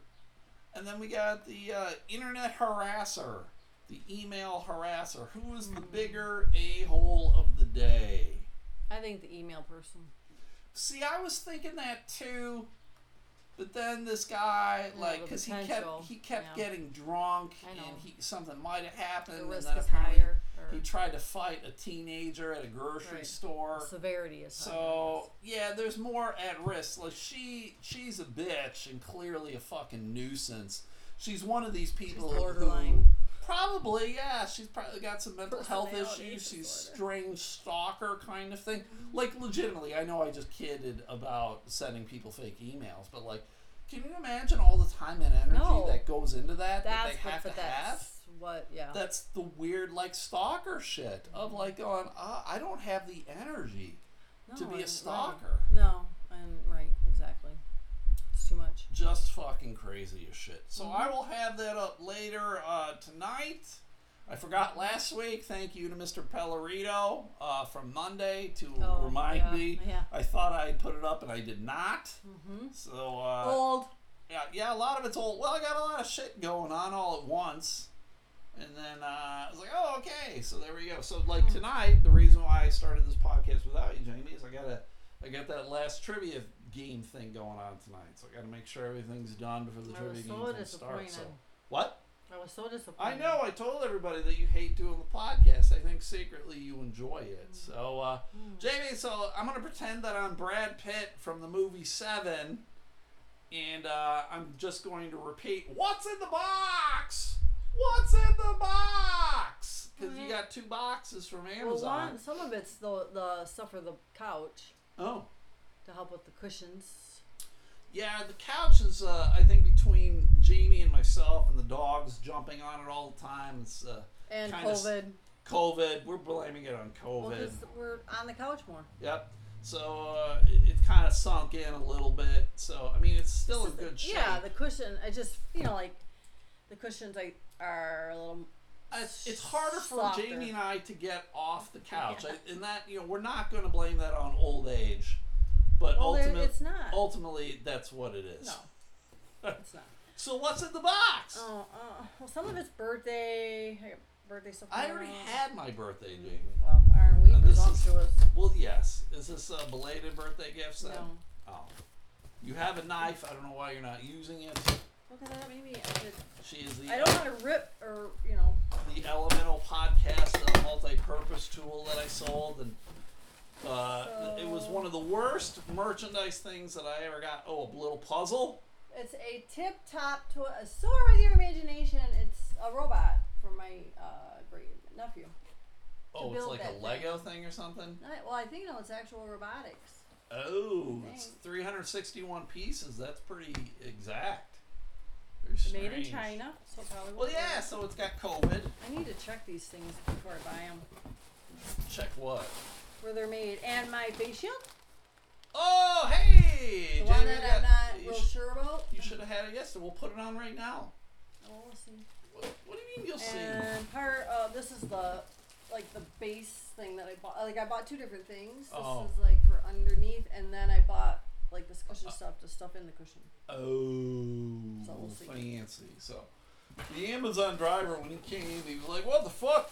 S1: and then we got the uh, internet harasser, the email harasser. Who is the bigger a hole of the day?
S2: I think the email person.
S1: See, I was thinking that too, but then this guy,
S2: Yeah,
S1: like,
S2: the
S1: because he kept
S2: potential,
S1: he kept
S2: yeah.
S1: getting drunk,
S2: I know.
S1: and he something might have happened,
S2: The
S1: and
S2: risk
S1: then
S2: is
S1: apparently
S2: higher.
S1: He tried to fight a teenager at a grocery
S2: Right.
S1: store.
S2: severity is.
S1: So yeah, there's more at risk. Like she, she's a bitch and clearly a fucking nuisance. She's one of these people who probably yeah, she's probably got some mental health issues. She's strange stalker kind of thing. Like legitimately, I know I just kidded about sending people fake emails, but like, can you imagine all the time and energy
S2: No.
S1: that goes into that that they have to have?
S2: That's what. Yeah.
S1: That's the weird like stalker shit of like going, uh, I don't have the energy to be a stalker.
S2: Right. No, and right, exactly. It's too much.
S1: just fucking crazy as shit. So
S2: Mm-hmm.
S1: I will have that up later uh, tonight. I forgot last week. Thank you to Mr. Pellerito uh, from Monday to
S2: Oh,
S1: remind
S2: yeah,
S1: me.
S2: yeah.
S1: I thought I put it up and I did not.
S2: Mm-hmm.
S1: So uh,
S2: Old.
S1: yeah, yeah, a lot of it's old. Well, I got a lot of shit going on all at once. And then uh, I was like, oh, okay. So there we go. So like
S2: Hmm.
S1: tonight, the reason why I started this podcast without you, Jamie, is I gotta, I got that last trivia game thing going on tonight. So I got to make sure everything's done before the
S2: I
S1: trivia
S2: so
S1: game starts. So what?
S2: I was so disappointed.
S1: I know. I told everybody that you hate doing the podcast. I think secretly you enjoy it. So, uh, Jamie, so I'm gonna pretend that I'm Brad Pitt from the movie Seven, and uh, I'm just going to repeat, "What's in the box? What's in the box?" Because you got two boxes from Amazon.
S2: Well, one, some of it's the the stuff for the couch
S1: oh,
S2: to help with the cushions.
S1: yeah, the couch is, uh, I think, between Jamie and myself and the dogs jumping on it all the time. It's uh,
S2: And
S1: Kinda s-
S2: COVID.
S1: COVID. We're blaming it on COVID.
S2: Well,
S1: COVID.
S2: 'cause we're on the couch more.
S1: Yep. So uh, it, it kind of sunk in a little bit. So I mean, it's still in good shape.
S2: Yeah, the cushion. I just you know like the cushions I are a little.
S1: it's, it's harder for
S2: softer.
S1: Jamie and I to get off the couch,
S2: Yeah.
S1: I, and that you know we're not going to blame that on old age, but
S2: Well,
S1: ultimately,
S2: it's not.
S1: ultimately that's what it is.
S2: No, it's not.
S1: So what's in the box?
S2: Oh, uh, well, some of it's birthday. Birthday stuff.
S1: I already
S2: on.
S1: had my birthday, Jamie.
S2: Well, aren't we
S1: And this is-
S2: presumptuous?
S1: Well, yes. Is this a belated birthday gift? Then?
S2: No.
S1: Oh. You have a knife. I don't know why you're not using it.
S2: Look at that. Maybe I could.
S1: She is the
S2: I don't want to rip or you know.
S1: the Elemental Podcast uh, multi-purpose tool that I sold, and uh, it was one of the worst merchandise things that I ever got. Oh, a little puzzle.
S2: It's a tip top to a soar with your imagination. It's a robot for my uh, great nephew.
S1: Oh, it's
S2: build
S1: like
S2: that
S1: a Lego thing or something.
S2: I- Well, I think no, it's actual robotics.
S1: Oh, it's
S2: Thanks.
S1: 361 pieces. That's pretty exact. Very
S2: Made in
S1: strange.
S2: China, so probably.
S1: Well,
S2: won't
S1: yeah.
S2: work.
S1: So it's got COVID.
S2: I need to check these things before I buy them,
S1: Check what?
S2: where they're made, and my face shield,
S1: Oh, hey,
S2: the one
S1: Jamie,
S2: that
S1: you
S2: I'm
S1: got-
S2: not
S1: you
S2: real
S1: sh-
S2: sure about.
S1: You should have had it yesterday. We'll put it on right now.
S2: Oh, we'll see.
S1: What, what do you mean you'll see?
S2: And part of this is the like the base thing that I bought. Like I bought two different things. This
S1: Oh.
S2: is like for underneath, and then I bought like this cushion stuff to stuff in the cushion.
S1: Oh,
S2: So we'll see.
S1: fancy. So, the Amazon driver, when he came, he was like, "What the fuck?"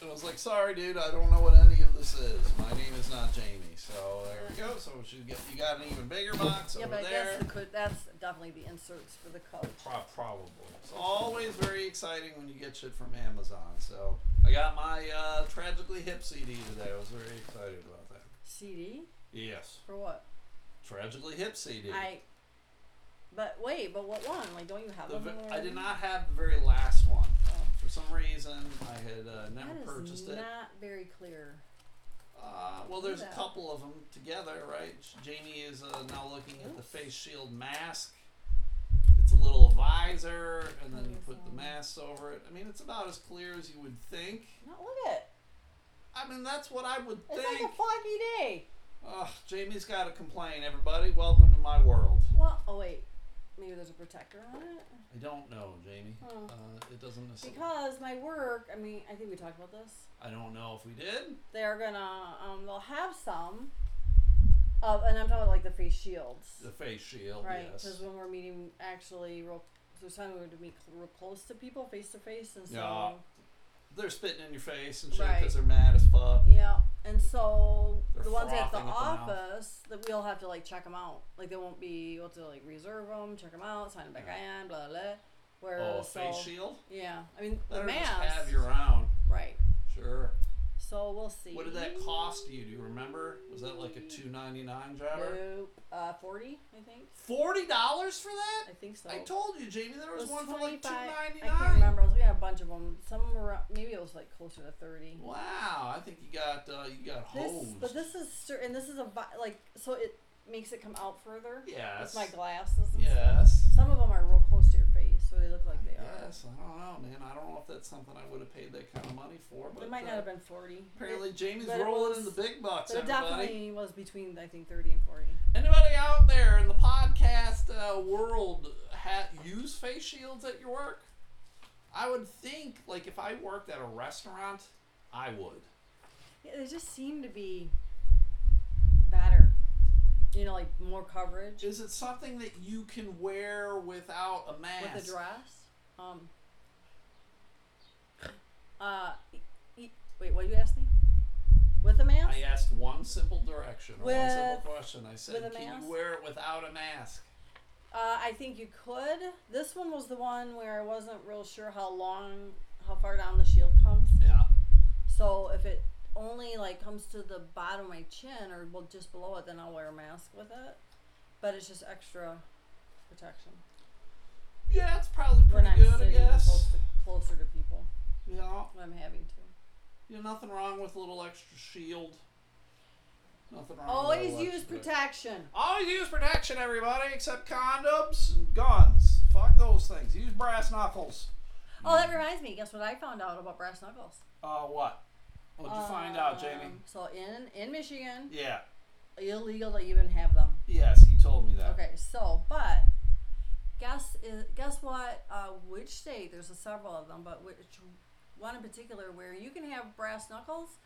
S1: And I was like, "Sorry, dude, I don't know what any of this is. My name is not Jamie." So there we go. So she get you got an even bigger box
S2: yeah,
S1: over
S2: but
S1: there.
S2: that's the cou- that's definitely the inserts for the couch.
S1: Pro- probably. It's always very exciting when you get shit from Amazon. So I got my uh, Tragically Hip CD today. I was very excited about that.
S2: CD
S1: Yes,
S2: for what?
S1: Tragically Hip CD.
S2: I. But wait, but what one? Like, don't you have
S1: The
S2: them?
S1: ve- I did not have the very last one.
S2: Oh.
S1: For some reason, I had uh, never
S2: That is
S1: purchased it.
S2: not very clear.
S1: Uh, well, there's a couple of them together, right? Jamie is uh, now looking at the face shield mask. It's a little visor, and then you put the mask over it. I mean, it's about as clear as you would think.
S2: No, look at it.
S1: I mean, that's what I would
S2: It's
S1: think.
S2: It's like a foggy day.
S1: Ugh, Jamie's got to complain. Everybody, welcome to my world.
S2: Well, oh wait, maybe there's a protector on it.
S1: I don't know, Jamie.
S2: Oh.
S1: Uh, it doesn't necessarily.
S2: Because my work, I mean, I think we talked about this.
S1: I don't know if we did.
S2: They're gonna, um, they'll have some. Of, and I'm talking about like the face shields,
S1: The face shield,
S2: right?
S1: yes.
S2: Because when we're meeting, actually, real, there's time we were to meet real close to people, face to face, and so
S1: Yeah. They're spitting in your face and shit
S2: Right.
S1: because they're mad as fuck.
S2: Yeah, and so
S1: They're
S2: the ones at the
S1: frothing at the mouth.
S2: office, that we'll have to like check them out. Like they won't be we'll to like reserve them, check them out, sign them back
S1: Yeah.
S2: in, blah blah.
S1: Where
S2: Oh,
S1: a face
S2: so,
S1: shield?
S2: yeah, I mean the mask,
S1: have your own.
S2: right?
S1: Sure.
S2: So we'll see.
S1: What did that cost you? Do you remember? Was that like a two ninety nine driver?
S2: Nope, uh, forty, I think.
S1: Forty dollars for that?
S2: I think so.
S1: I told you, Jamie, there
S2: It
S1: was, one for like two
S2: 25 I can't remember. I was looking at a bunch of them. Some were maybe it was like closer to thirty.
S1: Wow, I think you got uh, you got
S2: This,
S1: hosed.
S2: but this is and this is a like so it makes it come out further.
S1: yes.
S2: With my glasses. And stuff.
S1: Yes.
S2: Some of them are real close to your face, so they look like they are.
S1: Yes, I don't know, man. I don't know if that's something I would have paid that kind of money for, but
S2: It might
S1: uh,
S2: not have been forty.
S1: apparently Jamie's
S2: but it
S1: rolling
S2: was-
S1: in the big bucks.
S2: but it
S1: Everybody.
S2: definitely was between I think thirty and forty.
S1: Anybody out there in the podcast uh, world ha- use face shields at your work? I would think, like, if I worked at a restaurant, I would.
S2: Yeah, they just seem to be. You know, like more coverage
S1: Is it something that you can wear without a mask?
S2: with a dress. Um. Uh, wait, what did you ask me? With a mask?
S1: I asked one simple direction, or one
S2: With-
S1: simple question. I said,
S2: with a
S1: "Can
S2: mask?
S1: you wear it without a mask?"
S2: Uh, I think you could. This one was the one where I wasn't real sure how long, how far down the shield comes.
S1: Yeah.
S2: So if it only like comes to the bottom of my chin or well, just below it, then I'll wear a mask with it. But it's just extra protection
S1: Yeah, it's probably
S2: when
S1: pretty
S2: I'm
S1: good, I guess.
S2: close to, closer to people
S1: Yeah.
S2: when I'm having to.
S1: Yeah, nothing wrong with a little extra shield. Nothing wrong.
S2: Always
S1: with
S2: use
S1: extra-
S2: protection.
S1: Always use protection, everybody, except condoms and guns. Fuck those things. Use brass knuckles.
S2: Oh, that reminds me. Guess what I found out about brass knuckles?
S1: Uh, what? What'd you find out, Jamie?
S2: Um, So in in Michigan,
S1: Yeah.
S2: illegal to even have them.
S1: Yes, you told me that.
S2: Okay, so but guess is guess what? Uh, which state? There's a several of them, but which one in particular where you can have brass knuckles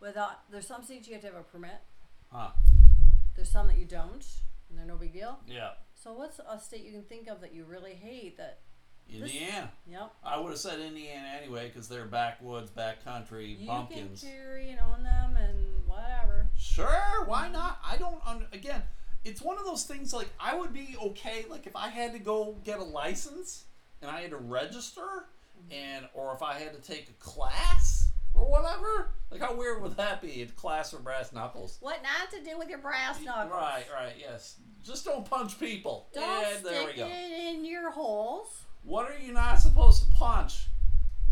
S2: without? There's some states you have to have a permit.
S1: Huh.
S2: There's some that you don't, and they're no big deal.
S1: Yeah.
S2: So what's a state you can think of that you really hate? That
S1: Indiana.
S2: yep,
S1: I would have said Indiana anyway because they're backwoods, backcountry
S2: you
S1: bumpkins.
S2: can carry and own them and whatever.
S1: Sure, why mm-hmm. not? I don't. Un- again, it's one of those things. Like I would be okay. Like if I had to go get a license and I had to register, mm-hmm. and or if I had to take a class or whatever. Like how weird would that be? A class for brass knuckles.
S2: What not to do with your brass knuckles?
S1: Right, right, yes. Just don't punch people.
S2: Don't
S1: and there we
S2: stick
S1: go.
S2: it in your holes.
S1: What are you not supposed to punch?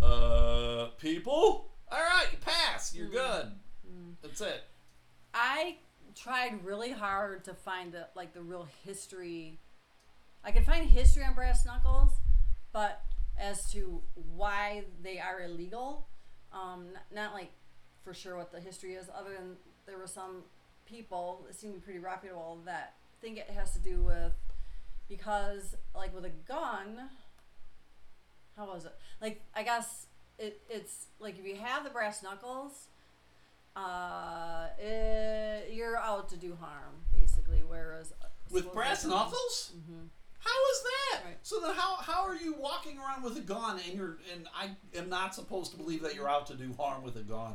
S1: Uh, people. All right, you pass. You're good. That's it.
S2: I tried really hard to find the like the real history. I could find history on brass knuckles, but as to why they are illegal, um, n- not like for sure what the history is. Other than there were some people that seem to be pretty reputable that think it has to do with because like with a gun. How was it? Like I guess it, it's like if you have the brass knuckles, uh, it, you're out to do harm, basically. Whereas uh,
S1: With brass knuckles?
S2: Mm-hmm.
S1: How is that?
S2: Right.
S1: So then, how how are you walking around with a gun and you're and I am not supposed to believe that you're out to do harm with a gun?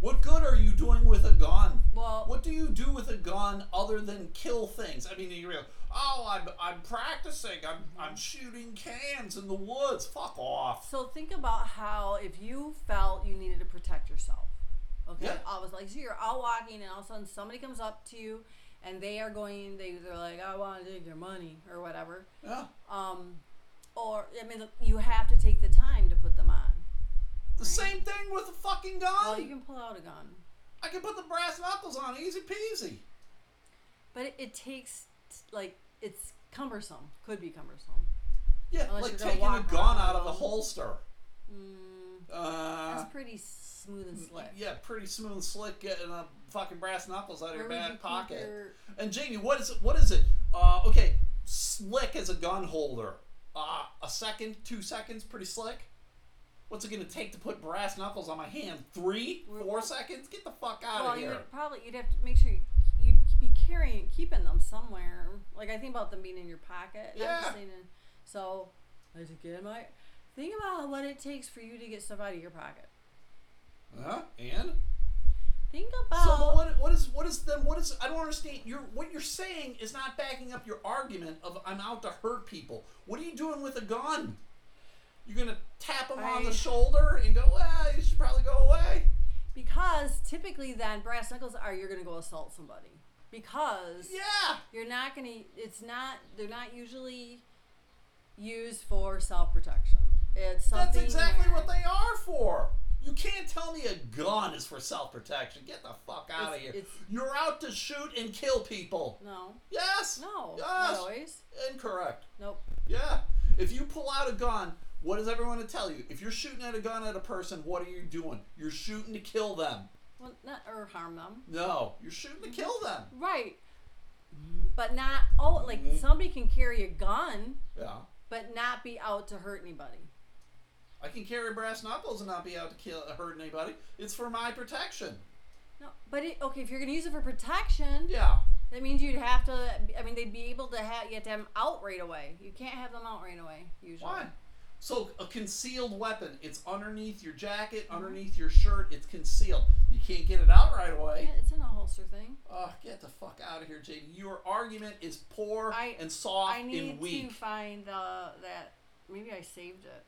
S1: What good are you doing with a gun?
S2: Well,
S1: What do you do with a gun other than kill things? I mean, you real. Oh, I'm I'm practicing. I'm I'm shooting cans in the woods. Fuck off.
S2: so think about how if you felt you needed to protect yourself, okay,
S1: Yeah.
S2: I was like, so you're out walking, and all of a sudden somebody comes up to you, and they are going, they they're like, I want to take your money or whatever,
S1: Yeah.
S2: um, or I mean, you have to take the time to put them on.
S1: The same thing with a fucking gun.
S2: Well, you can pull out a gun,
S1: I can put the brass knuckles on, easy peasy.
S2: but it, it takes like it's cumbersome. Could be cumbersome.
S1: Yeah,
S2: Unless
S1: like
S2: you're gonna
S1: taking a
S2: walk
S1: gun out of
S2: the
S1: holster.
S2: Mm,
S1: Uh,
S2: that's pretty smooth and slick.
S1: yeah, pretty smooth, and slick, getting a fucking brass knuckles out of your
S2: Where would you
S1: back
S2: keep
S1: pocket.
S2: your-
S1: And Jamie, what is it? What is it? Uh, okay, slick as a gun holder. Uh, a second, two seconds, pretty slick. What's it gonna take to put brass knuckles on my hand? Three, four seconds? Get the fuck out
S2: Well,
S1: of
S2: you
S1: here!
S2: would probably you'd have to make sure you carrying keeping them somewhere. Like I think about them being in your pocket.
S1: Yeah.
S2: just saying in- so as a kid, my think about what it takes for you to get stuff out of your pocket.
S1: Huh? And
S2: Think about
S1: so, what? What is? What is then? What is? I don't understand. You're what you're saying is not backing up your argument of I'm out to hurt people. What are you doing with a gun? You're gonna tap them on the shoulder and go, well, you should probably go away.
S2: because typically then brass knuckles are you're gonna go assault somebody because
S1: Yeah.
S2: you're not gonna. It's not. They're not usually used for self protection. It's something.
S1: That's exactly what they are for. You can't tell me a gun is for self protection. Get the fuck out of here. You're out to shoot and kill people.
S2: No.
S1: Yes.
S2: No.
S1: Yes.
S2: Always.
S1: Incorrect.
S2: Nope.
S1: Yeah. If you pull out a gun, what does everyone to tell you? If you're shooting at a gun at a person, what are you doing? You're shooting to kill them.
S2: Well, not or harm them.
S1: No, you're shooting to kill them.
S2: Right. but not oh like
S1: Mhm.
S2: somebody can carry a gun
S1: Yeah.
S2: but not be out to hurt anybody.
S1: I can carry brass knuckles and not be out to kill hurt anybody. It's for my protection.
S2: No, but it, okay, if you're gonna use it for protection,
S1: Yeah.
S2: that means you'd have to. I mean, they'd be able to have you have to have them out right away. You can't have them out right away usually.
S1: Why? So a concealed weapon. It's underneath your jacket,
S2: Mm-hmm.
S1: underneath your shirt. It's concealed. You can't get it out right away.
S2: Yeah, it's in a holster thing.
S1: Oh, get the fuck out of here, JD. Your argument is poor
S2: I-
S1: and soft
S2: I need
S1: and weak.
S2: to find uh, that. Maybe I saved it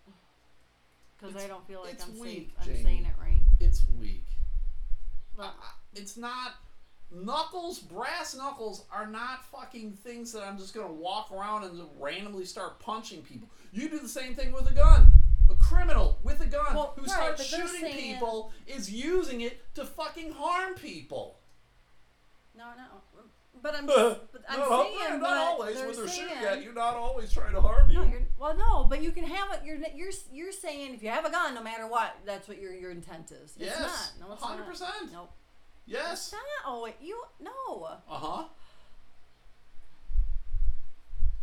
S2: because I
S1: It's-
S2: don't feel like
S1: it's
S2: I'm
S1: weak,
S2: safe. I'm
S1: Jamie.
S2: saying it right.
S1: It's weak.
S2: Look,
S1: I- I- it's not knuckles brass knuckles are not fucking things that i'm just gonna walk around and randomly start punching people you do the same thing with a gun a criminal with a gun
S2: Well,
S1: who
S2: right,
S1: starts shooting people is using it to fucking harm people
S2: no, no. Uh, but I'm, but I'm
S1: no,
S2: saying
S1: not always when they're
S2: saying.
S1: shooting at you not always trying to harm you
S2: No, you're, well, no, but you can have it. You're you're you're saying if you have a gun, no matter what, that's what your your intent is. It's
S1: yes
S2: not. No, it's
S1: 100%
S2: not. Nope.
S1: Yes
S2: It's not. Wait, you no.
S1: uh-huh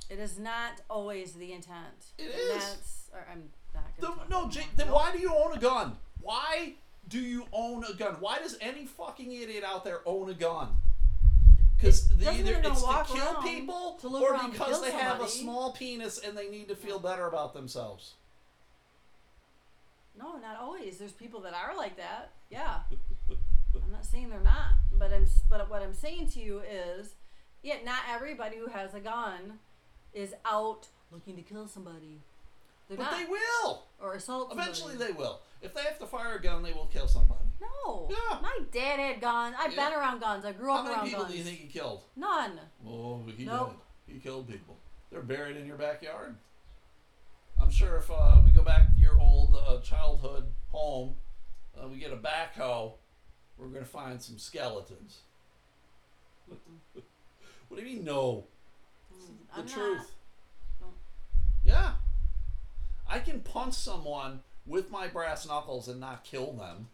S2: It is not always the intent.
S1: It is.
S2: That's. Or I'm not gonna. talk
S1: no. Jake, then
S2: Nope.
S1: why do you own a gun? Why do you own a gun? Why does any fucking idiot out there own a gun? Because
S2: It
S1: either
S2: they're gonna
S1: it's to kill
S2: around
S1: people
S2: to look
S1: or because
S2: kill
S1: they have a small penis and they need to feel better about themselves.
S2: No, not always. There's people that are like that. Yeah. I'm not saying they're not, but I'm. But what I'm saying to you is, yeah, not everybody who has a gun is out looking to kill somebody. They're
S1: But
S2: not,
S1: they will.
S2: or assault.
S1: Eventually
S2: somebody.
S1: they will. If they have to fire a gun, they will kill somebody.
S2: No.
S1: Yeah.
S2: My dad had guns. I've
S1: Yeah.
S2: been around guns. I grew
S1: How
S2: up
S1: many
S2: around
S1: people
S2: guns.
S1: do you think he killed?
S2: None.
S1: Oh, he
S2: Nope.
S1: did. He killed people. They're buried in your backyard. I'm sure if uh, we go back to your old uh, childhood home, uh, we get a backhoe, we're going to find some skeletons. what do you mean, no? The
S2: I'm
S1: truth.
S2: Not.
S1: Yeah. I can punch someone with my brass knuckles and not kill them.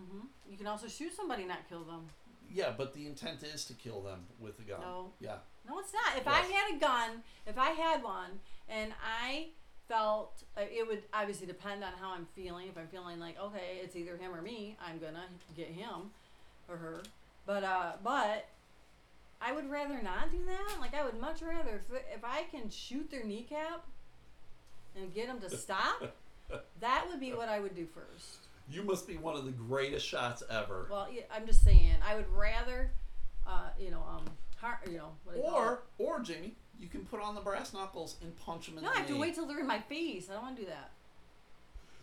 S2: Mm-hmm. You can also shoot somebody, not kill them.
S1: Yeah, but the intent is to kill them with a gun.
S2: No.
S1: Yeah.
S2: No, it's not. If I had a gun, if I had one, and I felt uh, it would obviously depend on how I'm feeling. If I'm feeling like okay, it's either him or me, I'm gonna get him or her. But uh, but I would rather not do that. Like I would much rather if, if I can shoot their kneecap and get them to stop. that would be what I would do first.
S1: You must be one of the greatest shots ever.
S2: Well, yeah, I'm just saying, I would rather, uh, you know, um, har you know, what do you call it?
S1: Or, or Jamie, you can put on the brass knuckles and punch them in
S2: No,
S1: the
S2: I have to wait till they're in my face. I don't want to do that.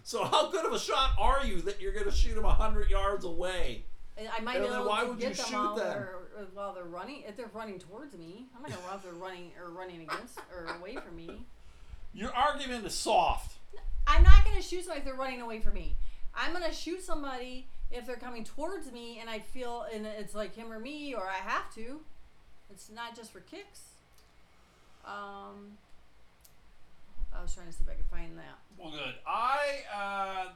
S1: So how good of a shot are you that you're going to shoot them hundred yards away?
S2: And I might
S1: And
S2: be able
S1: why
S2: to
S1: would you
S2: get them
S1: shoot
S2: while
S1: them?
S2: they're uh, while they're running. If they're running towards me, I'm not gonna run if they're running or running against or away from me.
S1: Your argument is soft.
S2: I'm not gonna shoot somebody if they're running away from me. I'm gonna shoot somebody if they're coming towards me and I feel and it's like him or me or I have to. It's not just for kicks. Um, I was trying to see if I could find that.
S1: Well, good. I uh,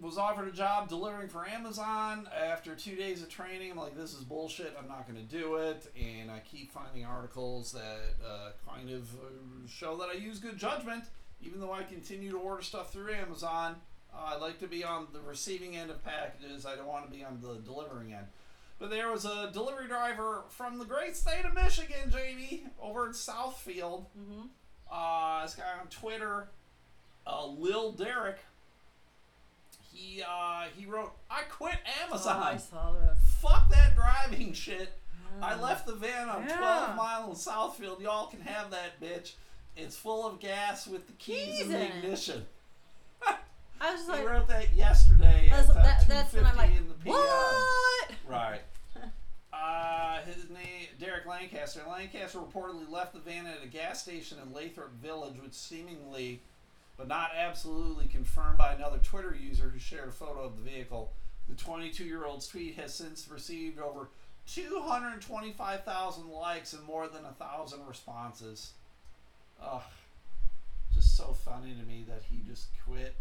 S1: was offered a job delivering for Amazon after two days of training. I'm like, this is bullshit. I'm not going to do it. And I keep finding articles that uh, kind of uh, show that I use good judgment, even though I continue to order stuff through Amazon. Uh, I like to be on the receiving end of packages. I don't want to be on the delivering end. But there was a delivery driver from the great state of Michigan, Jamie, over in Southfield.
S2: Mm-hmm.
S1: Uh, this guy on Twitter, uh, Lil Derek. He uh, he wrote, "I quit
S2: Oh, I
S1: Amazon.
S2: saw this.
S1: Fuck that driving shit. I left the van on
S2: Yeah.
S1: 12 Mile in Southfield. Y'all can have that bitch. It's full of gas with the keys and the ignition."
S2: I was just
S1: He
S2: like,
S1: wrote that yesterday
S2: that's,
S1: at
S2: that, that's when I'm
S1: 2:50
S2: like,
S1: in the PM.
S2: what?
S1: Right. Uh, his name, Derek Lancaster. Lancaster reportedly left the van at a gas station in Lathrop Village, which seemingly, but not absolutely, confirmed by another Twitter user who shared a photo of the vehicle. The 22 year old's tweet has since received over 225,000 likes and more than a thousand responses. Ugh. Just so funny to me that he just quit.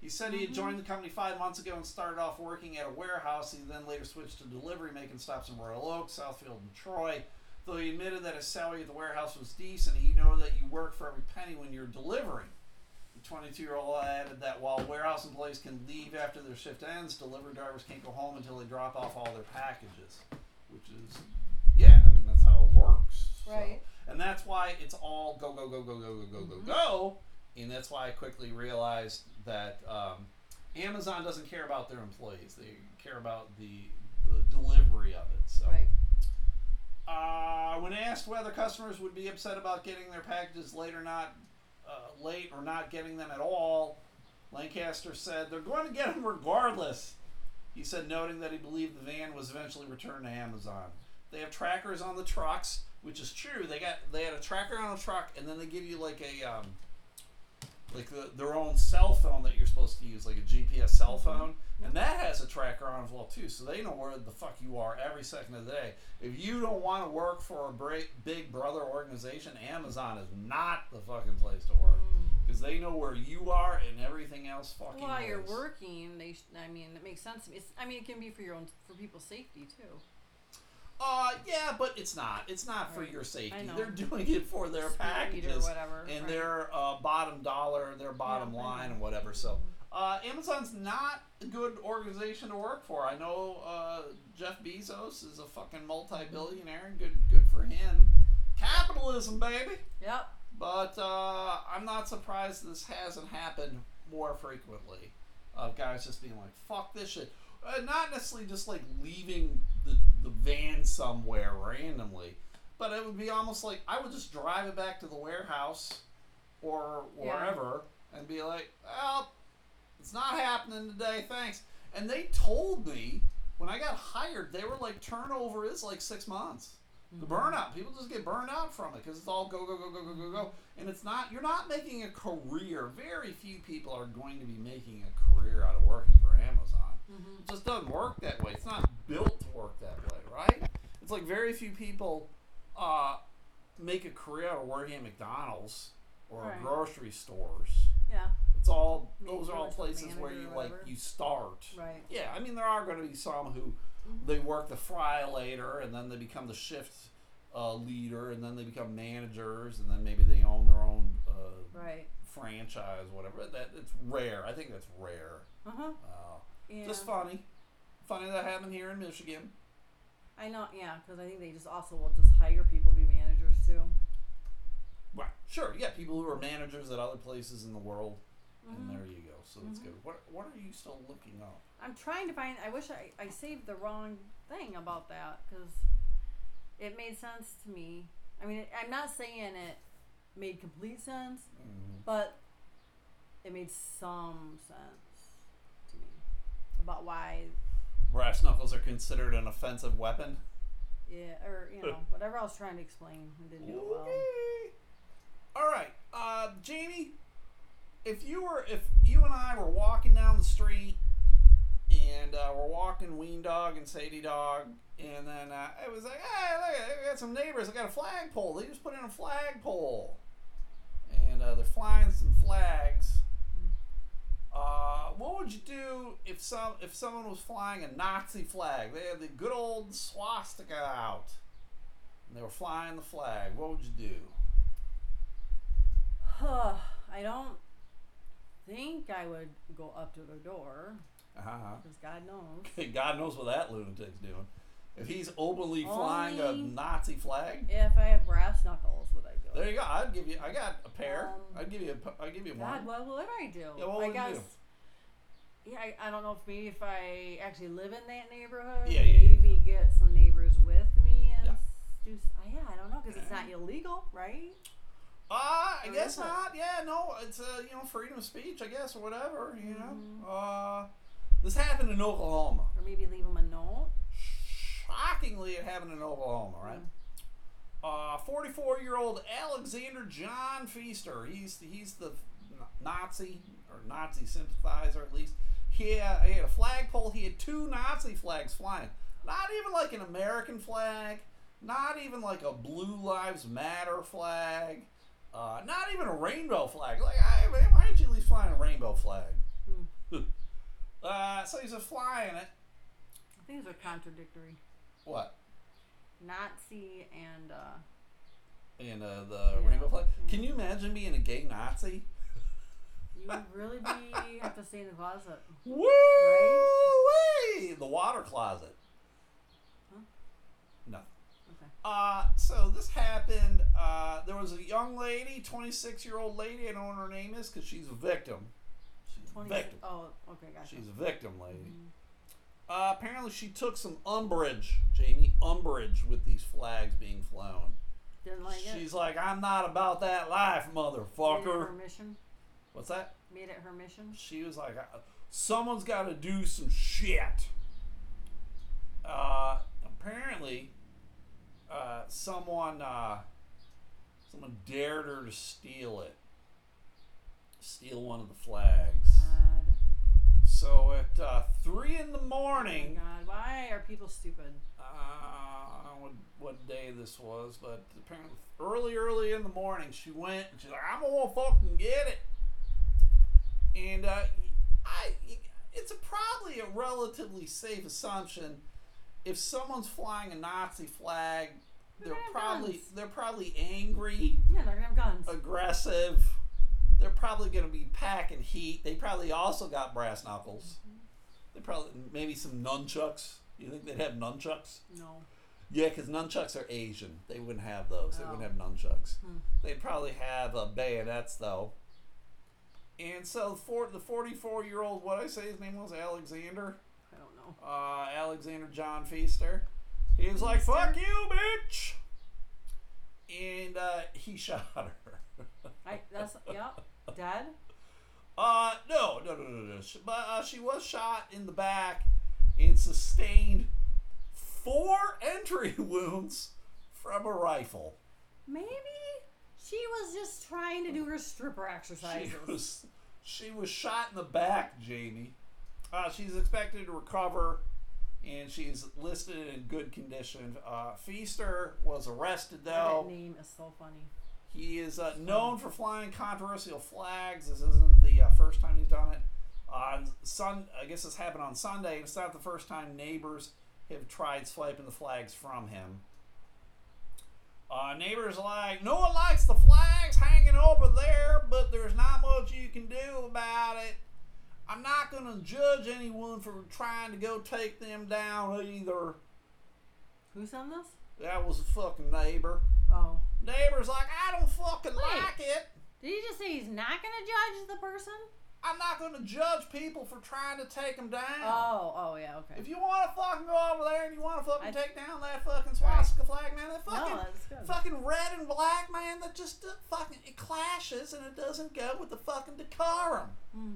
S1: He said he had mm-hmm. joined the company five months ago and started off working at a warehouse. He then later switched to delivery, making stops in Royal Oak, Southfield, and Troy. Though he admitted that his salary at the warehouse was decent, he noted that you work for every penny when you're delivering. The 22 year old added that while warehouse employees can leave after their shift ends, delivery drivers can't go home until they drop off all their packages. Which is, yeah, I mean, that's how it works. So-
S2: Right.
S1: and that's why it's all go, go, go, go, go, go, go, go, mm-hmm. go. And that's why I quickly realized that um, Amazon doesn't care about their employees, they care about the, the delivery of it. So.
S2: Right.
S1: Uh, when asked whether customers would be upset about getting their packages late or not, uh, late or not getting them at all, Lancaster said they're going to get them regardless. He said, noting that he believed the van was eventually returned to Amazon. They have trackers on the trucks, which is true. They got they had a tracker on a truck, and then they give you like a um, like the, their own cell phone that you're supposed to use, like a GPS cell mm-hmm. phone, and that has a tracker on as well too. So they know where the fuck you are every second of the day. If you don't want to work for a bra- big brother organization, Amazon is not the fucking place to work mm. because they know where you are and everything else fucking.
S2: While you're working, they. Sh- I mean, it makes sense to me. It's, I mean, it can be for your own, for people's safety too.
S1: Uh, yeah, but it's not. It's not for
S2: Right.
S1: your safety. They're doing it for their
S2: Speed or
S1: packages
S2: whatever,
S1: and
S2: right.
S1: their uh, bottom dollar, their bottom
S2: I
S1: line, and whatever. So, uh, Amazon's not a good organization to work for. I know uh, Jeff Bezos is a fucking multi-billionaire. Good, good for him. Capitalism, baby.
S2: Yep.
S1: But uh, I'm not surprised this hasn't happened more frequently. Of guys just being like, "Fuck this shit," uh, not necessarily just like leaving the the van somewhere randomly, but it would be almost like I would just drive it back to the warehouse or
S2: Yeah.
S1: wherever and be like, "Well, it's not happening today, thanks." And they told me when I got hired, they were like, turnover is like six months. The mm-hmm. burnout, people just get burned out from it because it's all go go go go go go go, and it's not. You're not making a career. Very few people are going to be making a career out of working for Amazon. It just doesn't work that way. It's not built to work that way, right? It's like very few people uh, make a career out of working at McDonald's or
S2: Right.
S1: grocery stores.
S2: Yeah.
S1: It's all those are all places where you like you start.
S2: Right.
S1: Yeah, I mean there are going to be some who they work the fry later and then they become the shift uh, leader and then they become managers and then maybe they own their own uh,
S2: Right.
S1: franchise, whatever. That it's rare. I think that's rare.
S2: Uh huh.
S1: Uh,
S2: Yeah.
S1: Just funny, funny that happened here in Michigan.
S2: I know. Yeah, because I think they just also will just hire people to be managers too.
S1: Right. Sure. Yeah. People who are managers at other places in the world,
S2: Mm-hmm.
S1: and there you go. So that's good. What What are you still looking up?
S2: I'm trying to find. I wish I, I saved the wrong thing about that because it made sense to me. I mean, I'm not saying it made complete sense,
S1: Mm-hmm.
S2: but it made some sense about why,
S1: Brass knuckles are considered an offensive weapon.
S2: yeah, or you know, whatever I was trying to explain, I didn't do it well.
S1: Okay. All right, uh, Jamie. If you were, if you and I were walking down the street, and uh, we're walking Ween Dog and Sadie Dog, and then uh, it was like, hey, look, I got some neighbors. I got a flagpole. They just put in a flagpole, and uh, they're flying some flags. Uh, what would you do if some if someone was flying a Nazi flag? They had the good old swastika out, and they were flying the flag. What would you do?
S2: Huh, I don't think I would go up to their door
S1: Uh-huh.
S2: because God knows.
S1: God knows what that lunatic's doing. If he's openly flying a Nazi flag,
S2: If I have brass knuckles, would I?
S1: There you go. I'd give you. I got a pair.
S2: Um,
S1: I'd give you. A, I'd give you
S2: God,
S1: one.
S2: what would I do?
S1: Yeah, what
S2: I
S1: would you
S2: guess.
S1: do?
S2: Yeah, I, I don't know if maybe if I actually live in that neighborhood,
S1: Yeah, yeah, yeah,
S2: maybe get some neighbors with me and
S1: Yeah.
S2: do. uh, Yeah, I don't know because it's not illegal, right?
S1: Uh, I
S2: Or
S1: guess not. Yeah, no. It's uh, you know freedom of speech, I guess, or whatever. You know.
S2: Mm-hmm.
S1: Uh, this happened in Oklahoma.
S2: Or maybe leave them a note.
S1: Shockingly, it happened in Oklahoma, right? Uh, 44-year-old Alexander John Feaster. He's he's the Nazi or Nazi sympathizer at least. He had, he had a flagpole. He had two Nazi flags flying. Not even like an American flag. Not even like a Blue Lives Matter flag. Uh, not even a rainbow flag. Like, I, man, why aren't you at least flying a rainbow flag? uh, so he's just flying it.
S2: Things are contradictory.
S1: What?
S2: Nazi and uh,
S1: and uh, the
S2: Yeah.
S1: rainbow flag. Can you imagine being a gay Nazi?
S2: you would really be have to stay in the closet.
S1: Woo! The water closet.
S2: Huh?
S1: No.
S2: Okay.
S1: Uh, so this happened. Uh, there was a young lady, 26 year old lady. I don't know what her name is because she's a victim. She's a victim.
S2: Oh, okay, gotcha.
S1: She's a victim lady.
S2: Mhm.
S1: Uh, apparently, she took some umbrage, Jamie, umbrage with these flags being flown.
S2: Didn't like it.
S1: She's like, I'm not about that life,
S2: Made it her mission.
S1: What's that?
S2: Made it her mission.
S1: She was like, "Uh, someone's got to do some shit. Uh, apparently, uh, someone, uh, someone dared her to steal it. Steal one of the flags.
S2: God.
S1: So at uh, three in the
S2: Oh my
S1: morning,
S2: God. Why are people stupid?
S1: uh, I don't know what, what day this was, but apparently early, early in the morning, she went and she's like, I'm gonna fucking get it. And uh, I, it's a, probably a relatively safe assumption if someone's flying a Nazi flag,
S2: They're
S1: they're probably
S2: guns.
S1: they're probably angry,
S2: Yeah, they're gonna have guns.
S1: aggressive. They're probably gonna be packing heat. They probably also got brass knuckles. They probably maybe some nunchucks. You think they'd have nunchucks?
S2: no.
S1: Yeah, because nunchucks are Asian. They wouldn't have those. They
S2: Oh.
S1: wouldn't have nunchucks.
S2: Hmm.
S1: They'd probably have uh, bayonets though. And so for the 44 year old, what I say his name was Alexander,
S2: I don't know.
S1: uh, Alexander John Feaster. He was like, "Fuck you, bitch," and uh, he shot her.
S2: I that's yep. Dead.
S1: Uh, no, no, no, no, no. She- But uh, she was shot in the back and sustained four entry wounds from a rifle.
S2: Maybe she was just trying to do her stripper
S1: She
S2: exercises.
S1: was she was shot in the back, Jamie. Uh, she's expected to recover, and she's listed in good condition. Uh, Feaster was arrested though.
S2: That name is so funny.
S1: He is uh, known for flying controversial flags. This isn't the uh, first time he's done it. On Sun, I guess this happened on Sunday. It's not the first time neighbors have tried swiping the flags from him. Uh, neighbors like, no one likes the flags hanging over there, but there's not much you can do about it. I'm not going to judge anyone for trying to go take them down either.
S2: Who's on this?
S1: That was a fucking neighbor.
S2: Oh.
S1: Neighbor's like, I don't fucking
S2: Wait.
S1: like it.
S2: Did he just say he's not gonna judge the person?
S1: I'm not going to judge people for trying to take them down.
S2: Oh, oh yeah, okay.
S1: If you want to fucking go over there and you want to fucking
S2: I-
S1: take down that fucking swastika flag, man, that fucking,
S2: no,
S1: fucking red and black, man, that just uh, fucking, it clashes and it doesn't go with the fucking decorum.
S2: Hmm.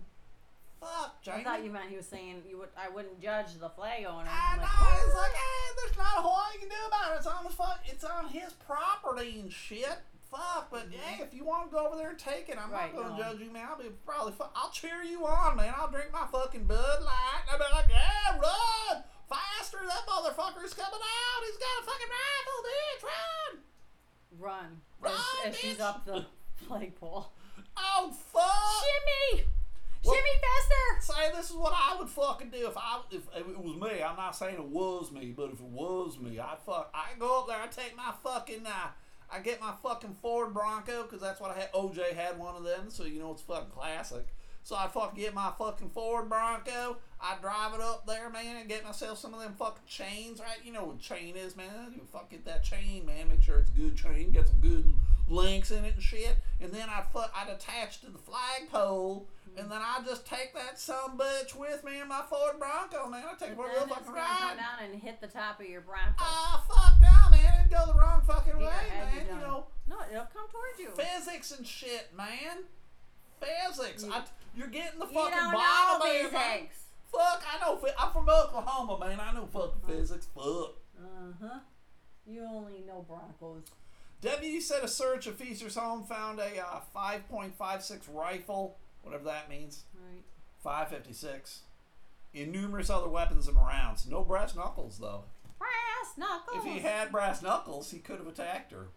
S1: Fuck,
S2: I thought you meant he was saying you would. I wouldn't judge the flag owner.
S1: I
S2: I'm
S1: know.
S2: like,
S1: It's like, hey, there's not a whole lot you can do about it. It's on the fuck. It's on his property and shit. Fuck, but hey, if you want to go over there and take it, I'm
S2: Mm-hmm. Right,
S1: not gonna
S2: no.
S1: judge you, man. I'll be probably. Fu- I'll cheer you on, man. I'll drink my fucking Bud Light. I'll be like, yeah, run faster! That motherfucker's coming out. He's got a fucking rifle, bitch. Run!
S2: run
S1: Run,
S2: as, as she's up the flagpole.
S1: Oh fuck!
S2: Shimmy,
S1: What-
S2: shimmy faster.
S1: Say this is what I would fucking do if I if, if it was me. I'm not saying it was me, but if it was me, I'd fuck. I go up there. I take my fucking. Uh, I get my fucking Ford Bronco because that's what I had. OJ had one of them, so you know it's fucking classic. So I fucking get my fucking Ford Bronco. I drive it up there, man, and get myself some of them fucking chains, right? You know what chain is, man. You fuck get that chain, man. Make sure it's a good chain. Get some good links in it and shit. And then I'd fuck, I'd attach to the flagpole, and then I just take that some bitch with me in my Ford Bronco, man. I take it for a real fucking
S2: gonna come down and hit the top of your Bronco.
S1: Ah, fuck no, man. It'd go the wrong fucking way, man.
S2: you're
S1: You know,
S2: no, it'll come towards you.
S1: physics and shit, man. Physics.
S2: You-
S1: I, you're getting the
S2: you
S1: fucking
S2: don't
S1: bottom of
S2: physics.
S1: Fuck, I know. I'm from Oklahoma, man. I know fucking physics. Fuck.
S2: Uh huh. You only know Broncos.
S1: Deputy said a search of Feaster's home found a uh, 5.56 rifle, whatever that means,
S2: Right.
S1: 556, and numerous other weapons and rounds. No brass knuckles, though.
S2: Brass knuckles.
S1: If he had brass knuckles, he could have attacked her.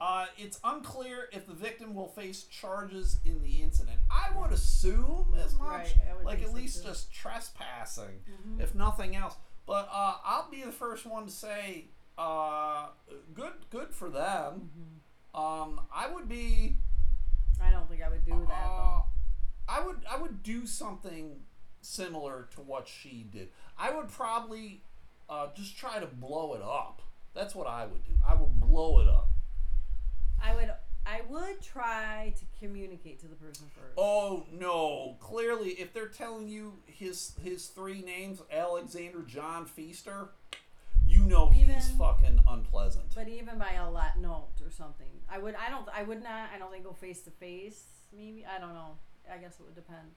S1: Uh, it's unclear if the victim will face charges in the incident. I would assume as much,
S2: Right,
S1: like at least just trespassing,
S2: Mhm.
S1: if nothing else. But uh, I'll be the first one to say Uh, good, good for them.
S2: Mm-hmm.
S1: Um, I would be.
S2: I don't think I would do that
S1: Uh. I would I would do something similar to what she did. I would probably uh, just try to blow it up. That's what I would do. I would blow it up.
S2: I would I would try to communicate to the person first.
S1: Oh no! Clearly, if they're telling you his his three names, Alexander John Feaster, you know he's fucking unpleasant.
S2: But even by a lot note or something, I would. I don't. I would not. I don't think go face to face. Maybe I don't know. I guess it would depend.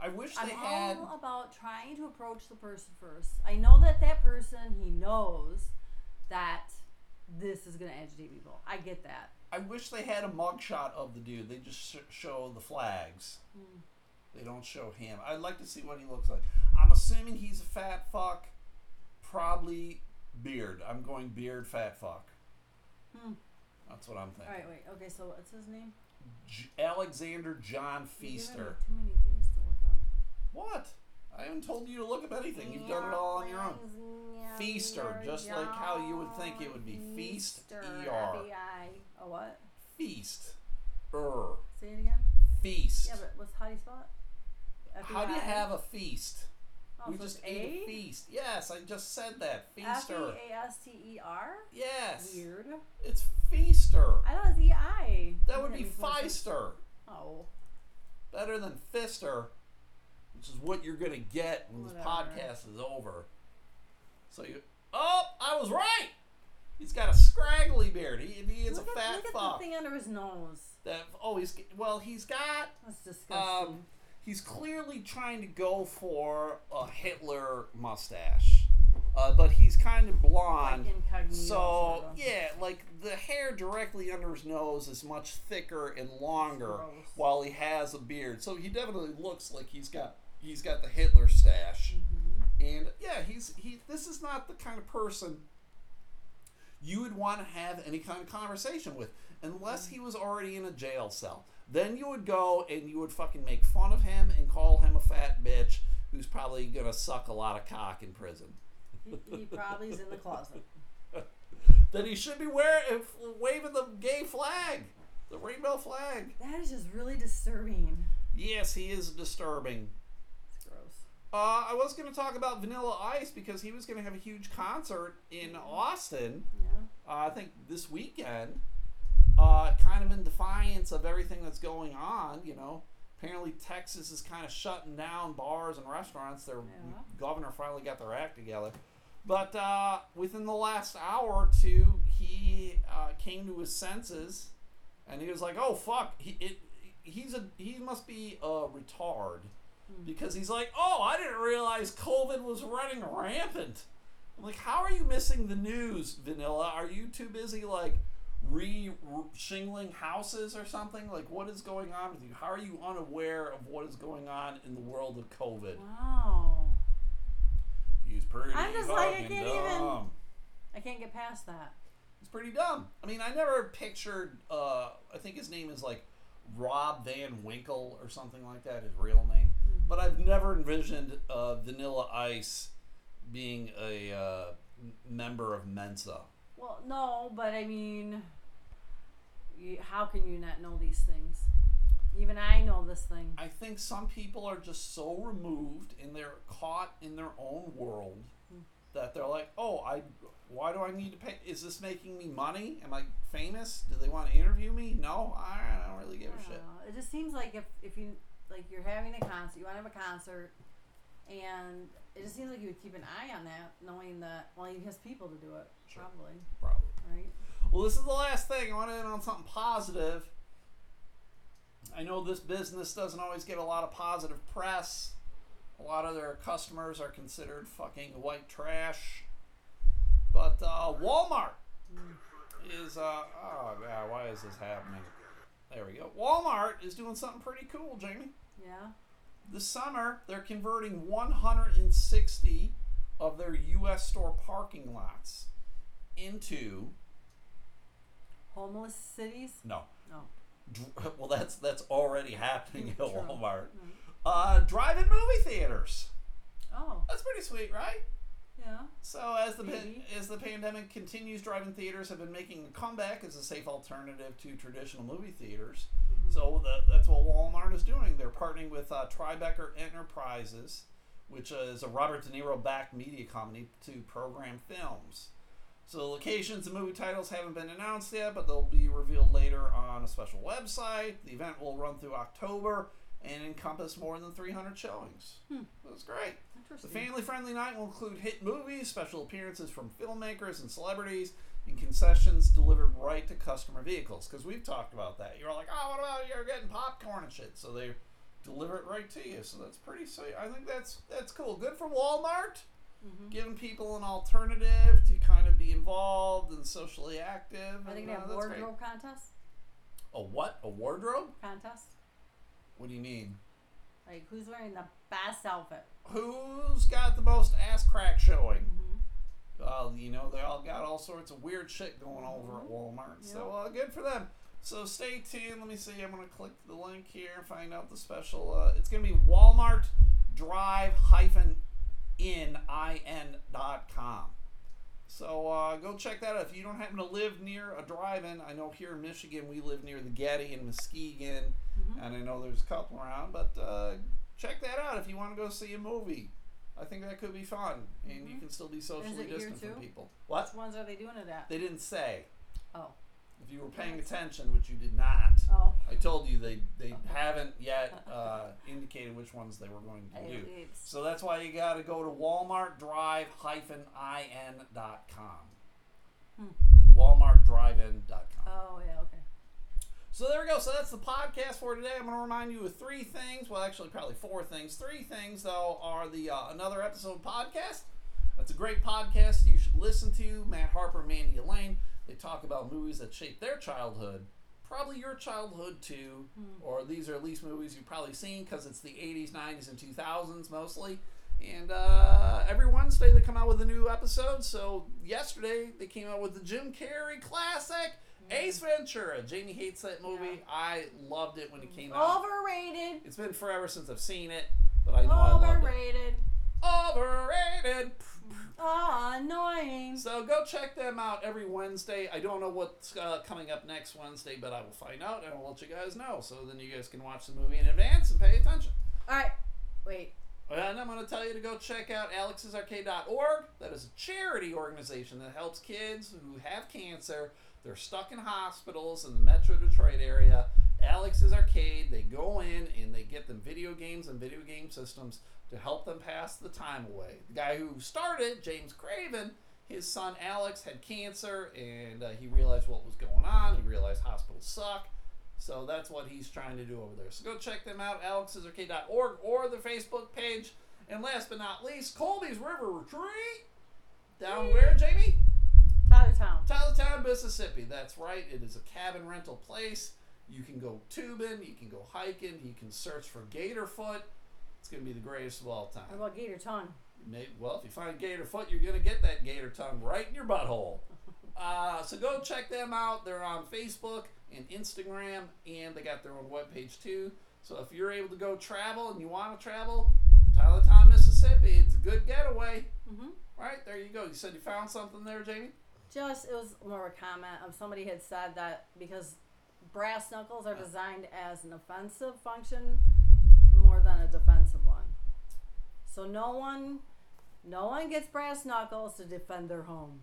S1: I wish
S2: I'm
S1: they had.
S2: all about trying to approach the person first. I know that that person he knows that this is gonna agitate people. I get that.
S1: I wish they had a mugshot of the dude. They just sh- show the flags.
S2: Hmm.
S1: They don't show him. I'd like to see what he looks like. I'm assuming he's a fat fuck. Probably beard. I'm going beard fat fuck.
S2: Hmm.
S1: That's what I'm
S2: All
S1: thinking.
S2: right, wait. Okay, so what's his name?
S1: J- Alexander John
S2: You're giving me
S1: Feaster.
S2: Too many things to look up.
S1: What? I haven't told you to look up anything. You've done it all on your own. Feaster, just like how you would think it would be. Feast,
S2: Feaster,
S1: E-R.
S2: F-E-I. A what?
S1: Feast. Er.
S2: Say it again.
S1: Feast.
S2: Yeah, but what's how do you spell it?
S1: How do you
S2: F-E-I?
S1: have a feast?
S2: Oh,
S1: we
S2: so
S1: just ate a feast. Yes, I just said that.
S2: F
S1: Feaster.
S2: E A S T E R.
S1: Yes.
S2: Weird.
S1: It's feaster.
S2: I thought it was E I.
S1: That would be feister.
S2: Oh.
S1: Better than fister, which is what you're gonna get when this podcast is over. So you. Oh, I was right. He's got a scraggly beard. He, he is
S2: look
S1: a
S2: at,
S1: fat
S2: look at the thing under his nose.
S1: That oh, he's well, he's got
S2: That's disgusting.
S1: um, he's clearly trying to go for a Hitler mustache, uh, but he's kind of blonde.
S2: like.
S1: So
S2: sorta.
S1: yeah, like the hair directly under his nose is much thicker and longer, while he has a beard. So he definitely looks like he's got he's got the Hitler stash.
S2: Mm-hmm.
S1: And yeah, he's he. This is not the kind of person you would want to have any kind of conversation with, unless he was already in a jail cell. Then you would go and you would fucking make fun of him and call him a fat bitch who's probably gonna suck a lot of cock in prison.
S2: He, he probably is in the closet.
S1: That he should be wearing waving the gay flag, the rainbow flag.
S2: That is just really disturbing.
S1: Yes, he is disturbing.
S2: It's gross.
S1: Uh, I was going to talk about Vanilla Ice because he was going to have a huge concert in Austin.
S2: Yeah.
S1: uh, I think this weekend, uh, kind of in defiance of everything that's going on. You know, apparently Texas is kind of shutting down bars and restaurants. Their
S2: Yeah.
S1: governor finally got their act together. But uh, within the last hour or two, he uh, came to his senses, and he was like, "Oh fuck, he it, he's a he must be a retard." Because he's like, oh, I didn't realize COVID was running rampant. I'm like, how are you missing the news, Vanilla? Are you too busy like re shingling houses or something? Like, what is going on with you? How are you unaware of what is going on in the world of COVID?
S2: Wow.
S1: He's pretty
S2: I'm just like, I can't
S1: dumb.
S2: even- I can't get past that.
S1: He's pretty dumb. I mean, I never pictured. Uh, I think his name is like Rob Van Winkle or something like that. His real name, but I've never envisioned uh, Vanilla Ice being a uh, member of Mensa.
S2: Well, no, but I mean, you, how can you not know these things? Even I know this thing.
S1: I think some people are just so removed and they're caught in their own world hmm. that they're like, "Oh, I why do I need to pay? Is this making me money? Am I famous? Do they want to interview me? No, I don't really give a
S2: I
S1: shit."
S2: know. It just seems like if, if you like you're having a concert, you want to have a concert, and it just seems like you would keep an eye on that, knowing that well he has people to do it,
S1: Sure.
S2: probably,
S1: Probably.
S2: right?
S1: Well, this is the last thing. I want to end on something positive. I know this business doesn't always get a lot of positive press. A lot of their customers are considered fucking white trash. But uh, Walmart is, uh, oh, yeah, why is this happening? There we go. Walmart is doing something pretty cool, Jamie.
S2: Yeah.
S1: This summer, they're converting 160 of their U.S. store parking lots into
S2: Homeless cities.
S1: no
S2: No.
S1: Dr- well that's that's already happening at
S2: True.
S1: Walmart.
S2: Mm.
S1: Uh, drive-in movie theaters.
S2: Oh.
S1: That's pretty sweet, right?
S2: Yeah.
S1: So as the pan- as the pandemic continues, drive-in theaters have been making a comeback as a safe alternative to traditional movie theaters. So the, that's what Walmart is doing. They're partnering with uh, Tribeca Enterprises, which is a Robert De Niro-backed media company to program films. So the locations and movie titles haven't been announced yet, but they'll be revealed later on a special website. The event will run through October and encompass more than 300 showings. That's great. The family friendly night will include hit movies, special appearances from filmmakers and celebrities, and concessions delivered right to customer vehicles. Because we've talked about that. You're like, oh, what about you're getting popcorn and shit? So they deliver it right to you. So that's pretty sweet. I think that's that's cool. Good for Walmart,
S2: Mhm.
S1: giving people an alternative to kind be involved and socially active.
S2: I think they
S1: uh,
S2: have wardrobe contest.
S1: A what? A wardrobe?
S2: Contest.
S1: What do you mean?
S2: Like who's wearing the best outfit?
S1: Who's got the most ass crack showing?
S2: Mm-hmm.
S1: Well, you know, they all got all sorts of weird shit going over at Walmart. So, uh, good for them. So, stay tuned. Let me see. I'm going to click the link here and find out the special. Uh, it's going to be Walmart Drive hyphen in in.com. So, uh, go check that out. If you don't happen to live near a drive in, I know here in Michigan we live near the Getty in Muskegon,
S2: Mhm.
S1: and I know there's a couple around, but uh, check that out if you want to go see a movie. I think that could be fun, and you can still be socially
S2: Mm-hmm.
S1: distant from people. What?
S2: Which ones are they doing it at?
S1: They didn't say.
S2: Oh.
S1: If you were paying attention, which you did not,
S2: Oh.
S1: I told you they they haven't yet uh, indicated which ones they were going to do. So that's why you got to go to Walmart Drive in.com.
S2: Hmm.
S1: Walmart Drive in.com.
S2: Oh yeah. Okay.
S1: So there we go. So that's the podcast for today. I'm going to remind you of three things. Well, actually, probably four things. Three things, though, are the uh, another episode podcast. That's a great podcast you should listen to. Matt Harper, Mandy Elaine. They talk about movies that shaped their childhood, probably your childhood too, or these are at least movies you've probably seen because it's the 80s, 90s, and 2000s mostly. And uh, every Wednesday they come out with a new episode. So yesterday they came out with the Jim Carrey classic Ace Ventura. Jamie hates that movie. I loved it when it came out.
S2: Overrated.
S1: It's been forever since I've seen it, but I know I loved it.
S2: Overrated.
S1: Overrated. So go check them out every Wednesday. I don't know what's uh, coming up next Wednesday, but I will find out and I'll let you guys know. So then you guys can watch the movie in advance and pay attention.
S2: All right. Wait.
S1: And I'm going to tell you to go check out alexsarcade.org. That is a charity organization that helps kids who have cancer. They're stuck in hospitals in the Metro Detroit area. Alex's Arcade, they go in and they get them video games and video game systems to help them pass the time away. The guy who started, James Craven, his son Alex had cancer and uh, he realized what was going on. He realized hospitals suck. So that's what he's trying to do over there. So go check them out, alexsarcade.org or the Facebook page. And last but not least, Colby's River Retreat. Down where, Jamie?
S2: Tyler Town.
S1: Tylertown, Mississippi. That's right. It is a cabin rental place. You can go tubing, you can go hiking, you can search for Gatorfoot. It's going to be the greatest of all time.
S2: What about Gator Tongue?
S1: May- Well, if you find gator foot, you're gonna get that gator tongue right in your butthole. Uh, so go check them out. They're on Facebook and Instagram, and they got their own webpage too. So if you're able to go travel and you want to travel, Tylertown, Mississippi, it's a good getaway.
S2: Mm-hmm.
S1: Right there, you go. You said you found something there, Jamie.
S2: Just it was more a comment of somebody had said that because brass knuckles are designed as an offensive function more than a defensive one. So no one, no one gets brass knuckles to defend their home.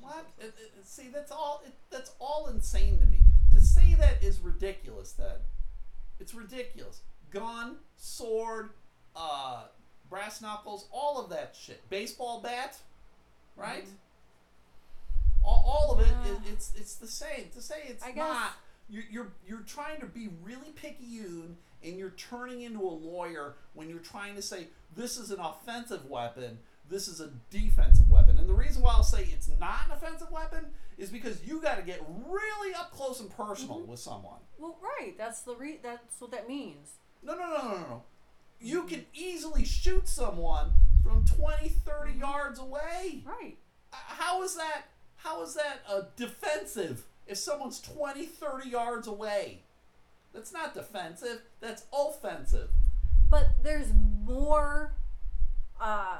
S1: What? It, it, see, that's all. It, that's all insane to me. To say that is ridiculous. That it's ridiculous. Gun, sword, uh, brass knuckles, all of that shit. Baseball bat, right? All, all of it,
S2: Yeah.
S1: it, it's it's the same. To say it's
S2: I guess-
S1: not. You're, you're, you're trying to be really picayune and you're turning into a lawyer when you're trying to say this is an offensive weapon, this is a defensive weapon. And the reason why I'll say it's not an offensive weapon is because you got to get really up close and personal with someone.
S2: Well, right. That's the re- That's what that means.
S1: No, no, no, no, no. You can easily shoot someone from 20, 30 yards away.
S2: Right.
S1: Uh, How is that? How is that uh, defensive if someone's 20, 30 yards away? That's not defensive. That's offensive.
S2: But there's more Uh,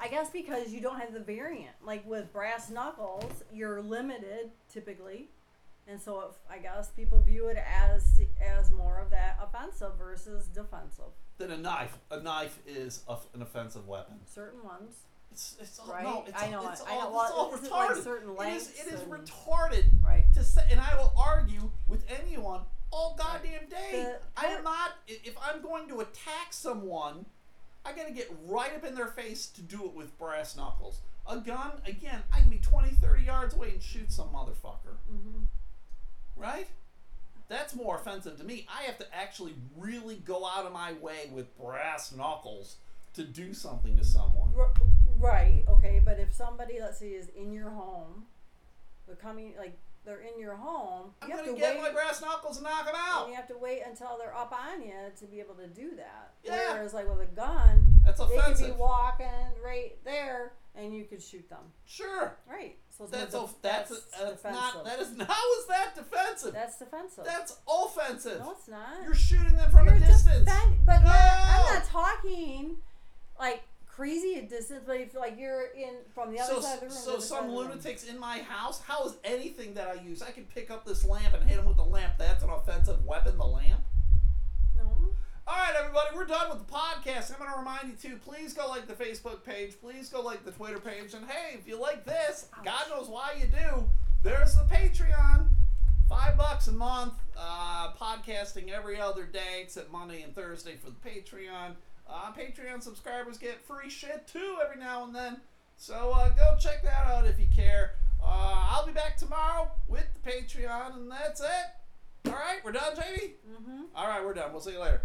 S2: I guess because you don't have the variant. Like with brass knuckles, you're limited typically, and so if, I guess people view it as as more of that offensive versus defensive.
S1: Then a knife. A knife is a, an offensive weapon.
S2: Certain ones.
S1: It's, it's all,
S2: Right?
S1: no, it's
S2: I know
S1: it's
S2: it. I
S1: all,
S2: know.
S1: it's all
S2: is like certain
S1: it is,
S2: lengths
S1: it is retarded
S2: Right.
S1: to say, and I will argue with anyone all goddamn day.
S2: The
S1: I am not. If I'm going to attack someone, I gotta get right up in their face to do it with brass knuckles. A gun, again, I can be 20, 30 yards away and shoot some motherfucker.
S2: Mm-hmm.
S1: Right? That's more offensive to me. I have to actually really go out of my way with brass knuckles to do something to someone.
S2: R- right. Okay. But if somebody, let's say, is in your home, they're coming like they're in your home.
S1: I'm
S2: you have
S1: gonna
S2: to
S1: get
S2: wait.
S1: my brass knuckles and knock them out.
S2: And you have to wait until they're up on you to be able to do that.
S1: Yeah.
S2: Whereas, like with a gun,
S1: That's
S2: they could be walking right there, and you could shoot them.
S1: Sure.
S2: Right. So
S1: That's
S2: def-
S1: that's
S2: that's, uh,
S1: that's
S2: defensive.
S1: not that is how is that defensive?
S2: that's defensive.
S1: That's offensive.
S2: no, it's not.
S1: You're shooting them from
S2: You're
S1: a distance.
S2: but not, I'm not talking like crazy a distance. But if like you're in from the other
S1: so
S2: side of the room,
S1: so some lunatics in my house. How is anything that I use? I can pick up this lamp and hit them with the lamp. That's an offensive weapon. The lamp.
S2: No.
S1: All right, everybody, we're done with the podcast. I'm going to remind you too. Please go like the Facebook page. Please go like the Twitter page. And hey, if you like this, God knows why you do. There's the Patreon. Five bucks a month. Uh, podcasting every other day except Monday and Thursday for the Patreon. Uh, Patreon subscribers get free shit too every now and then. So uh, go check that out if you care. Uh, I'll be back tomorrow with the Patreon, and that's it. All right, we're done, Jamie?
S2: Mm-hmm.
S1: All right, we're done. We'll see you later.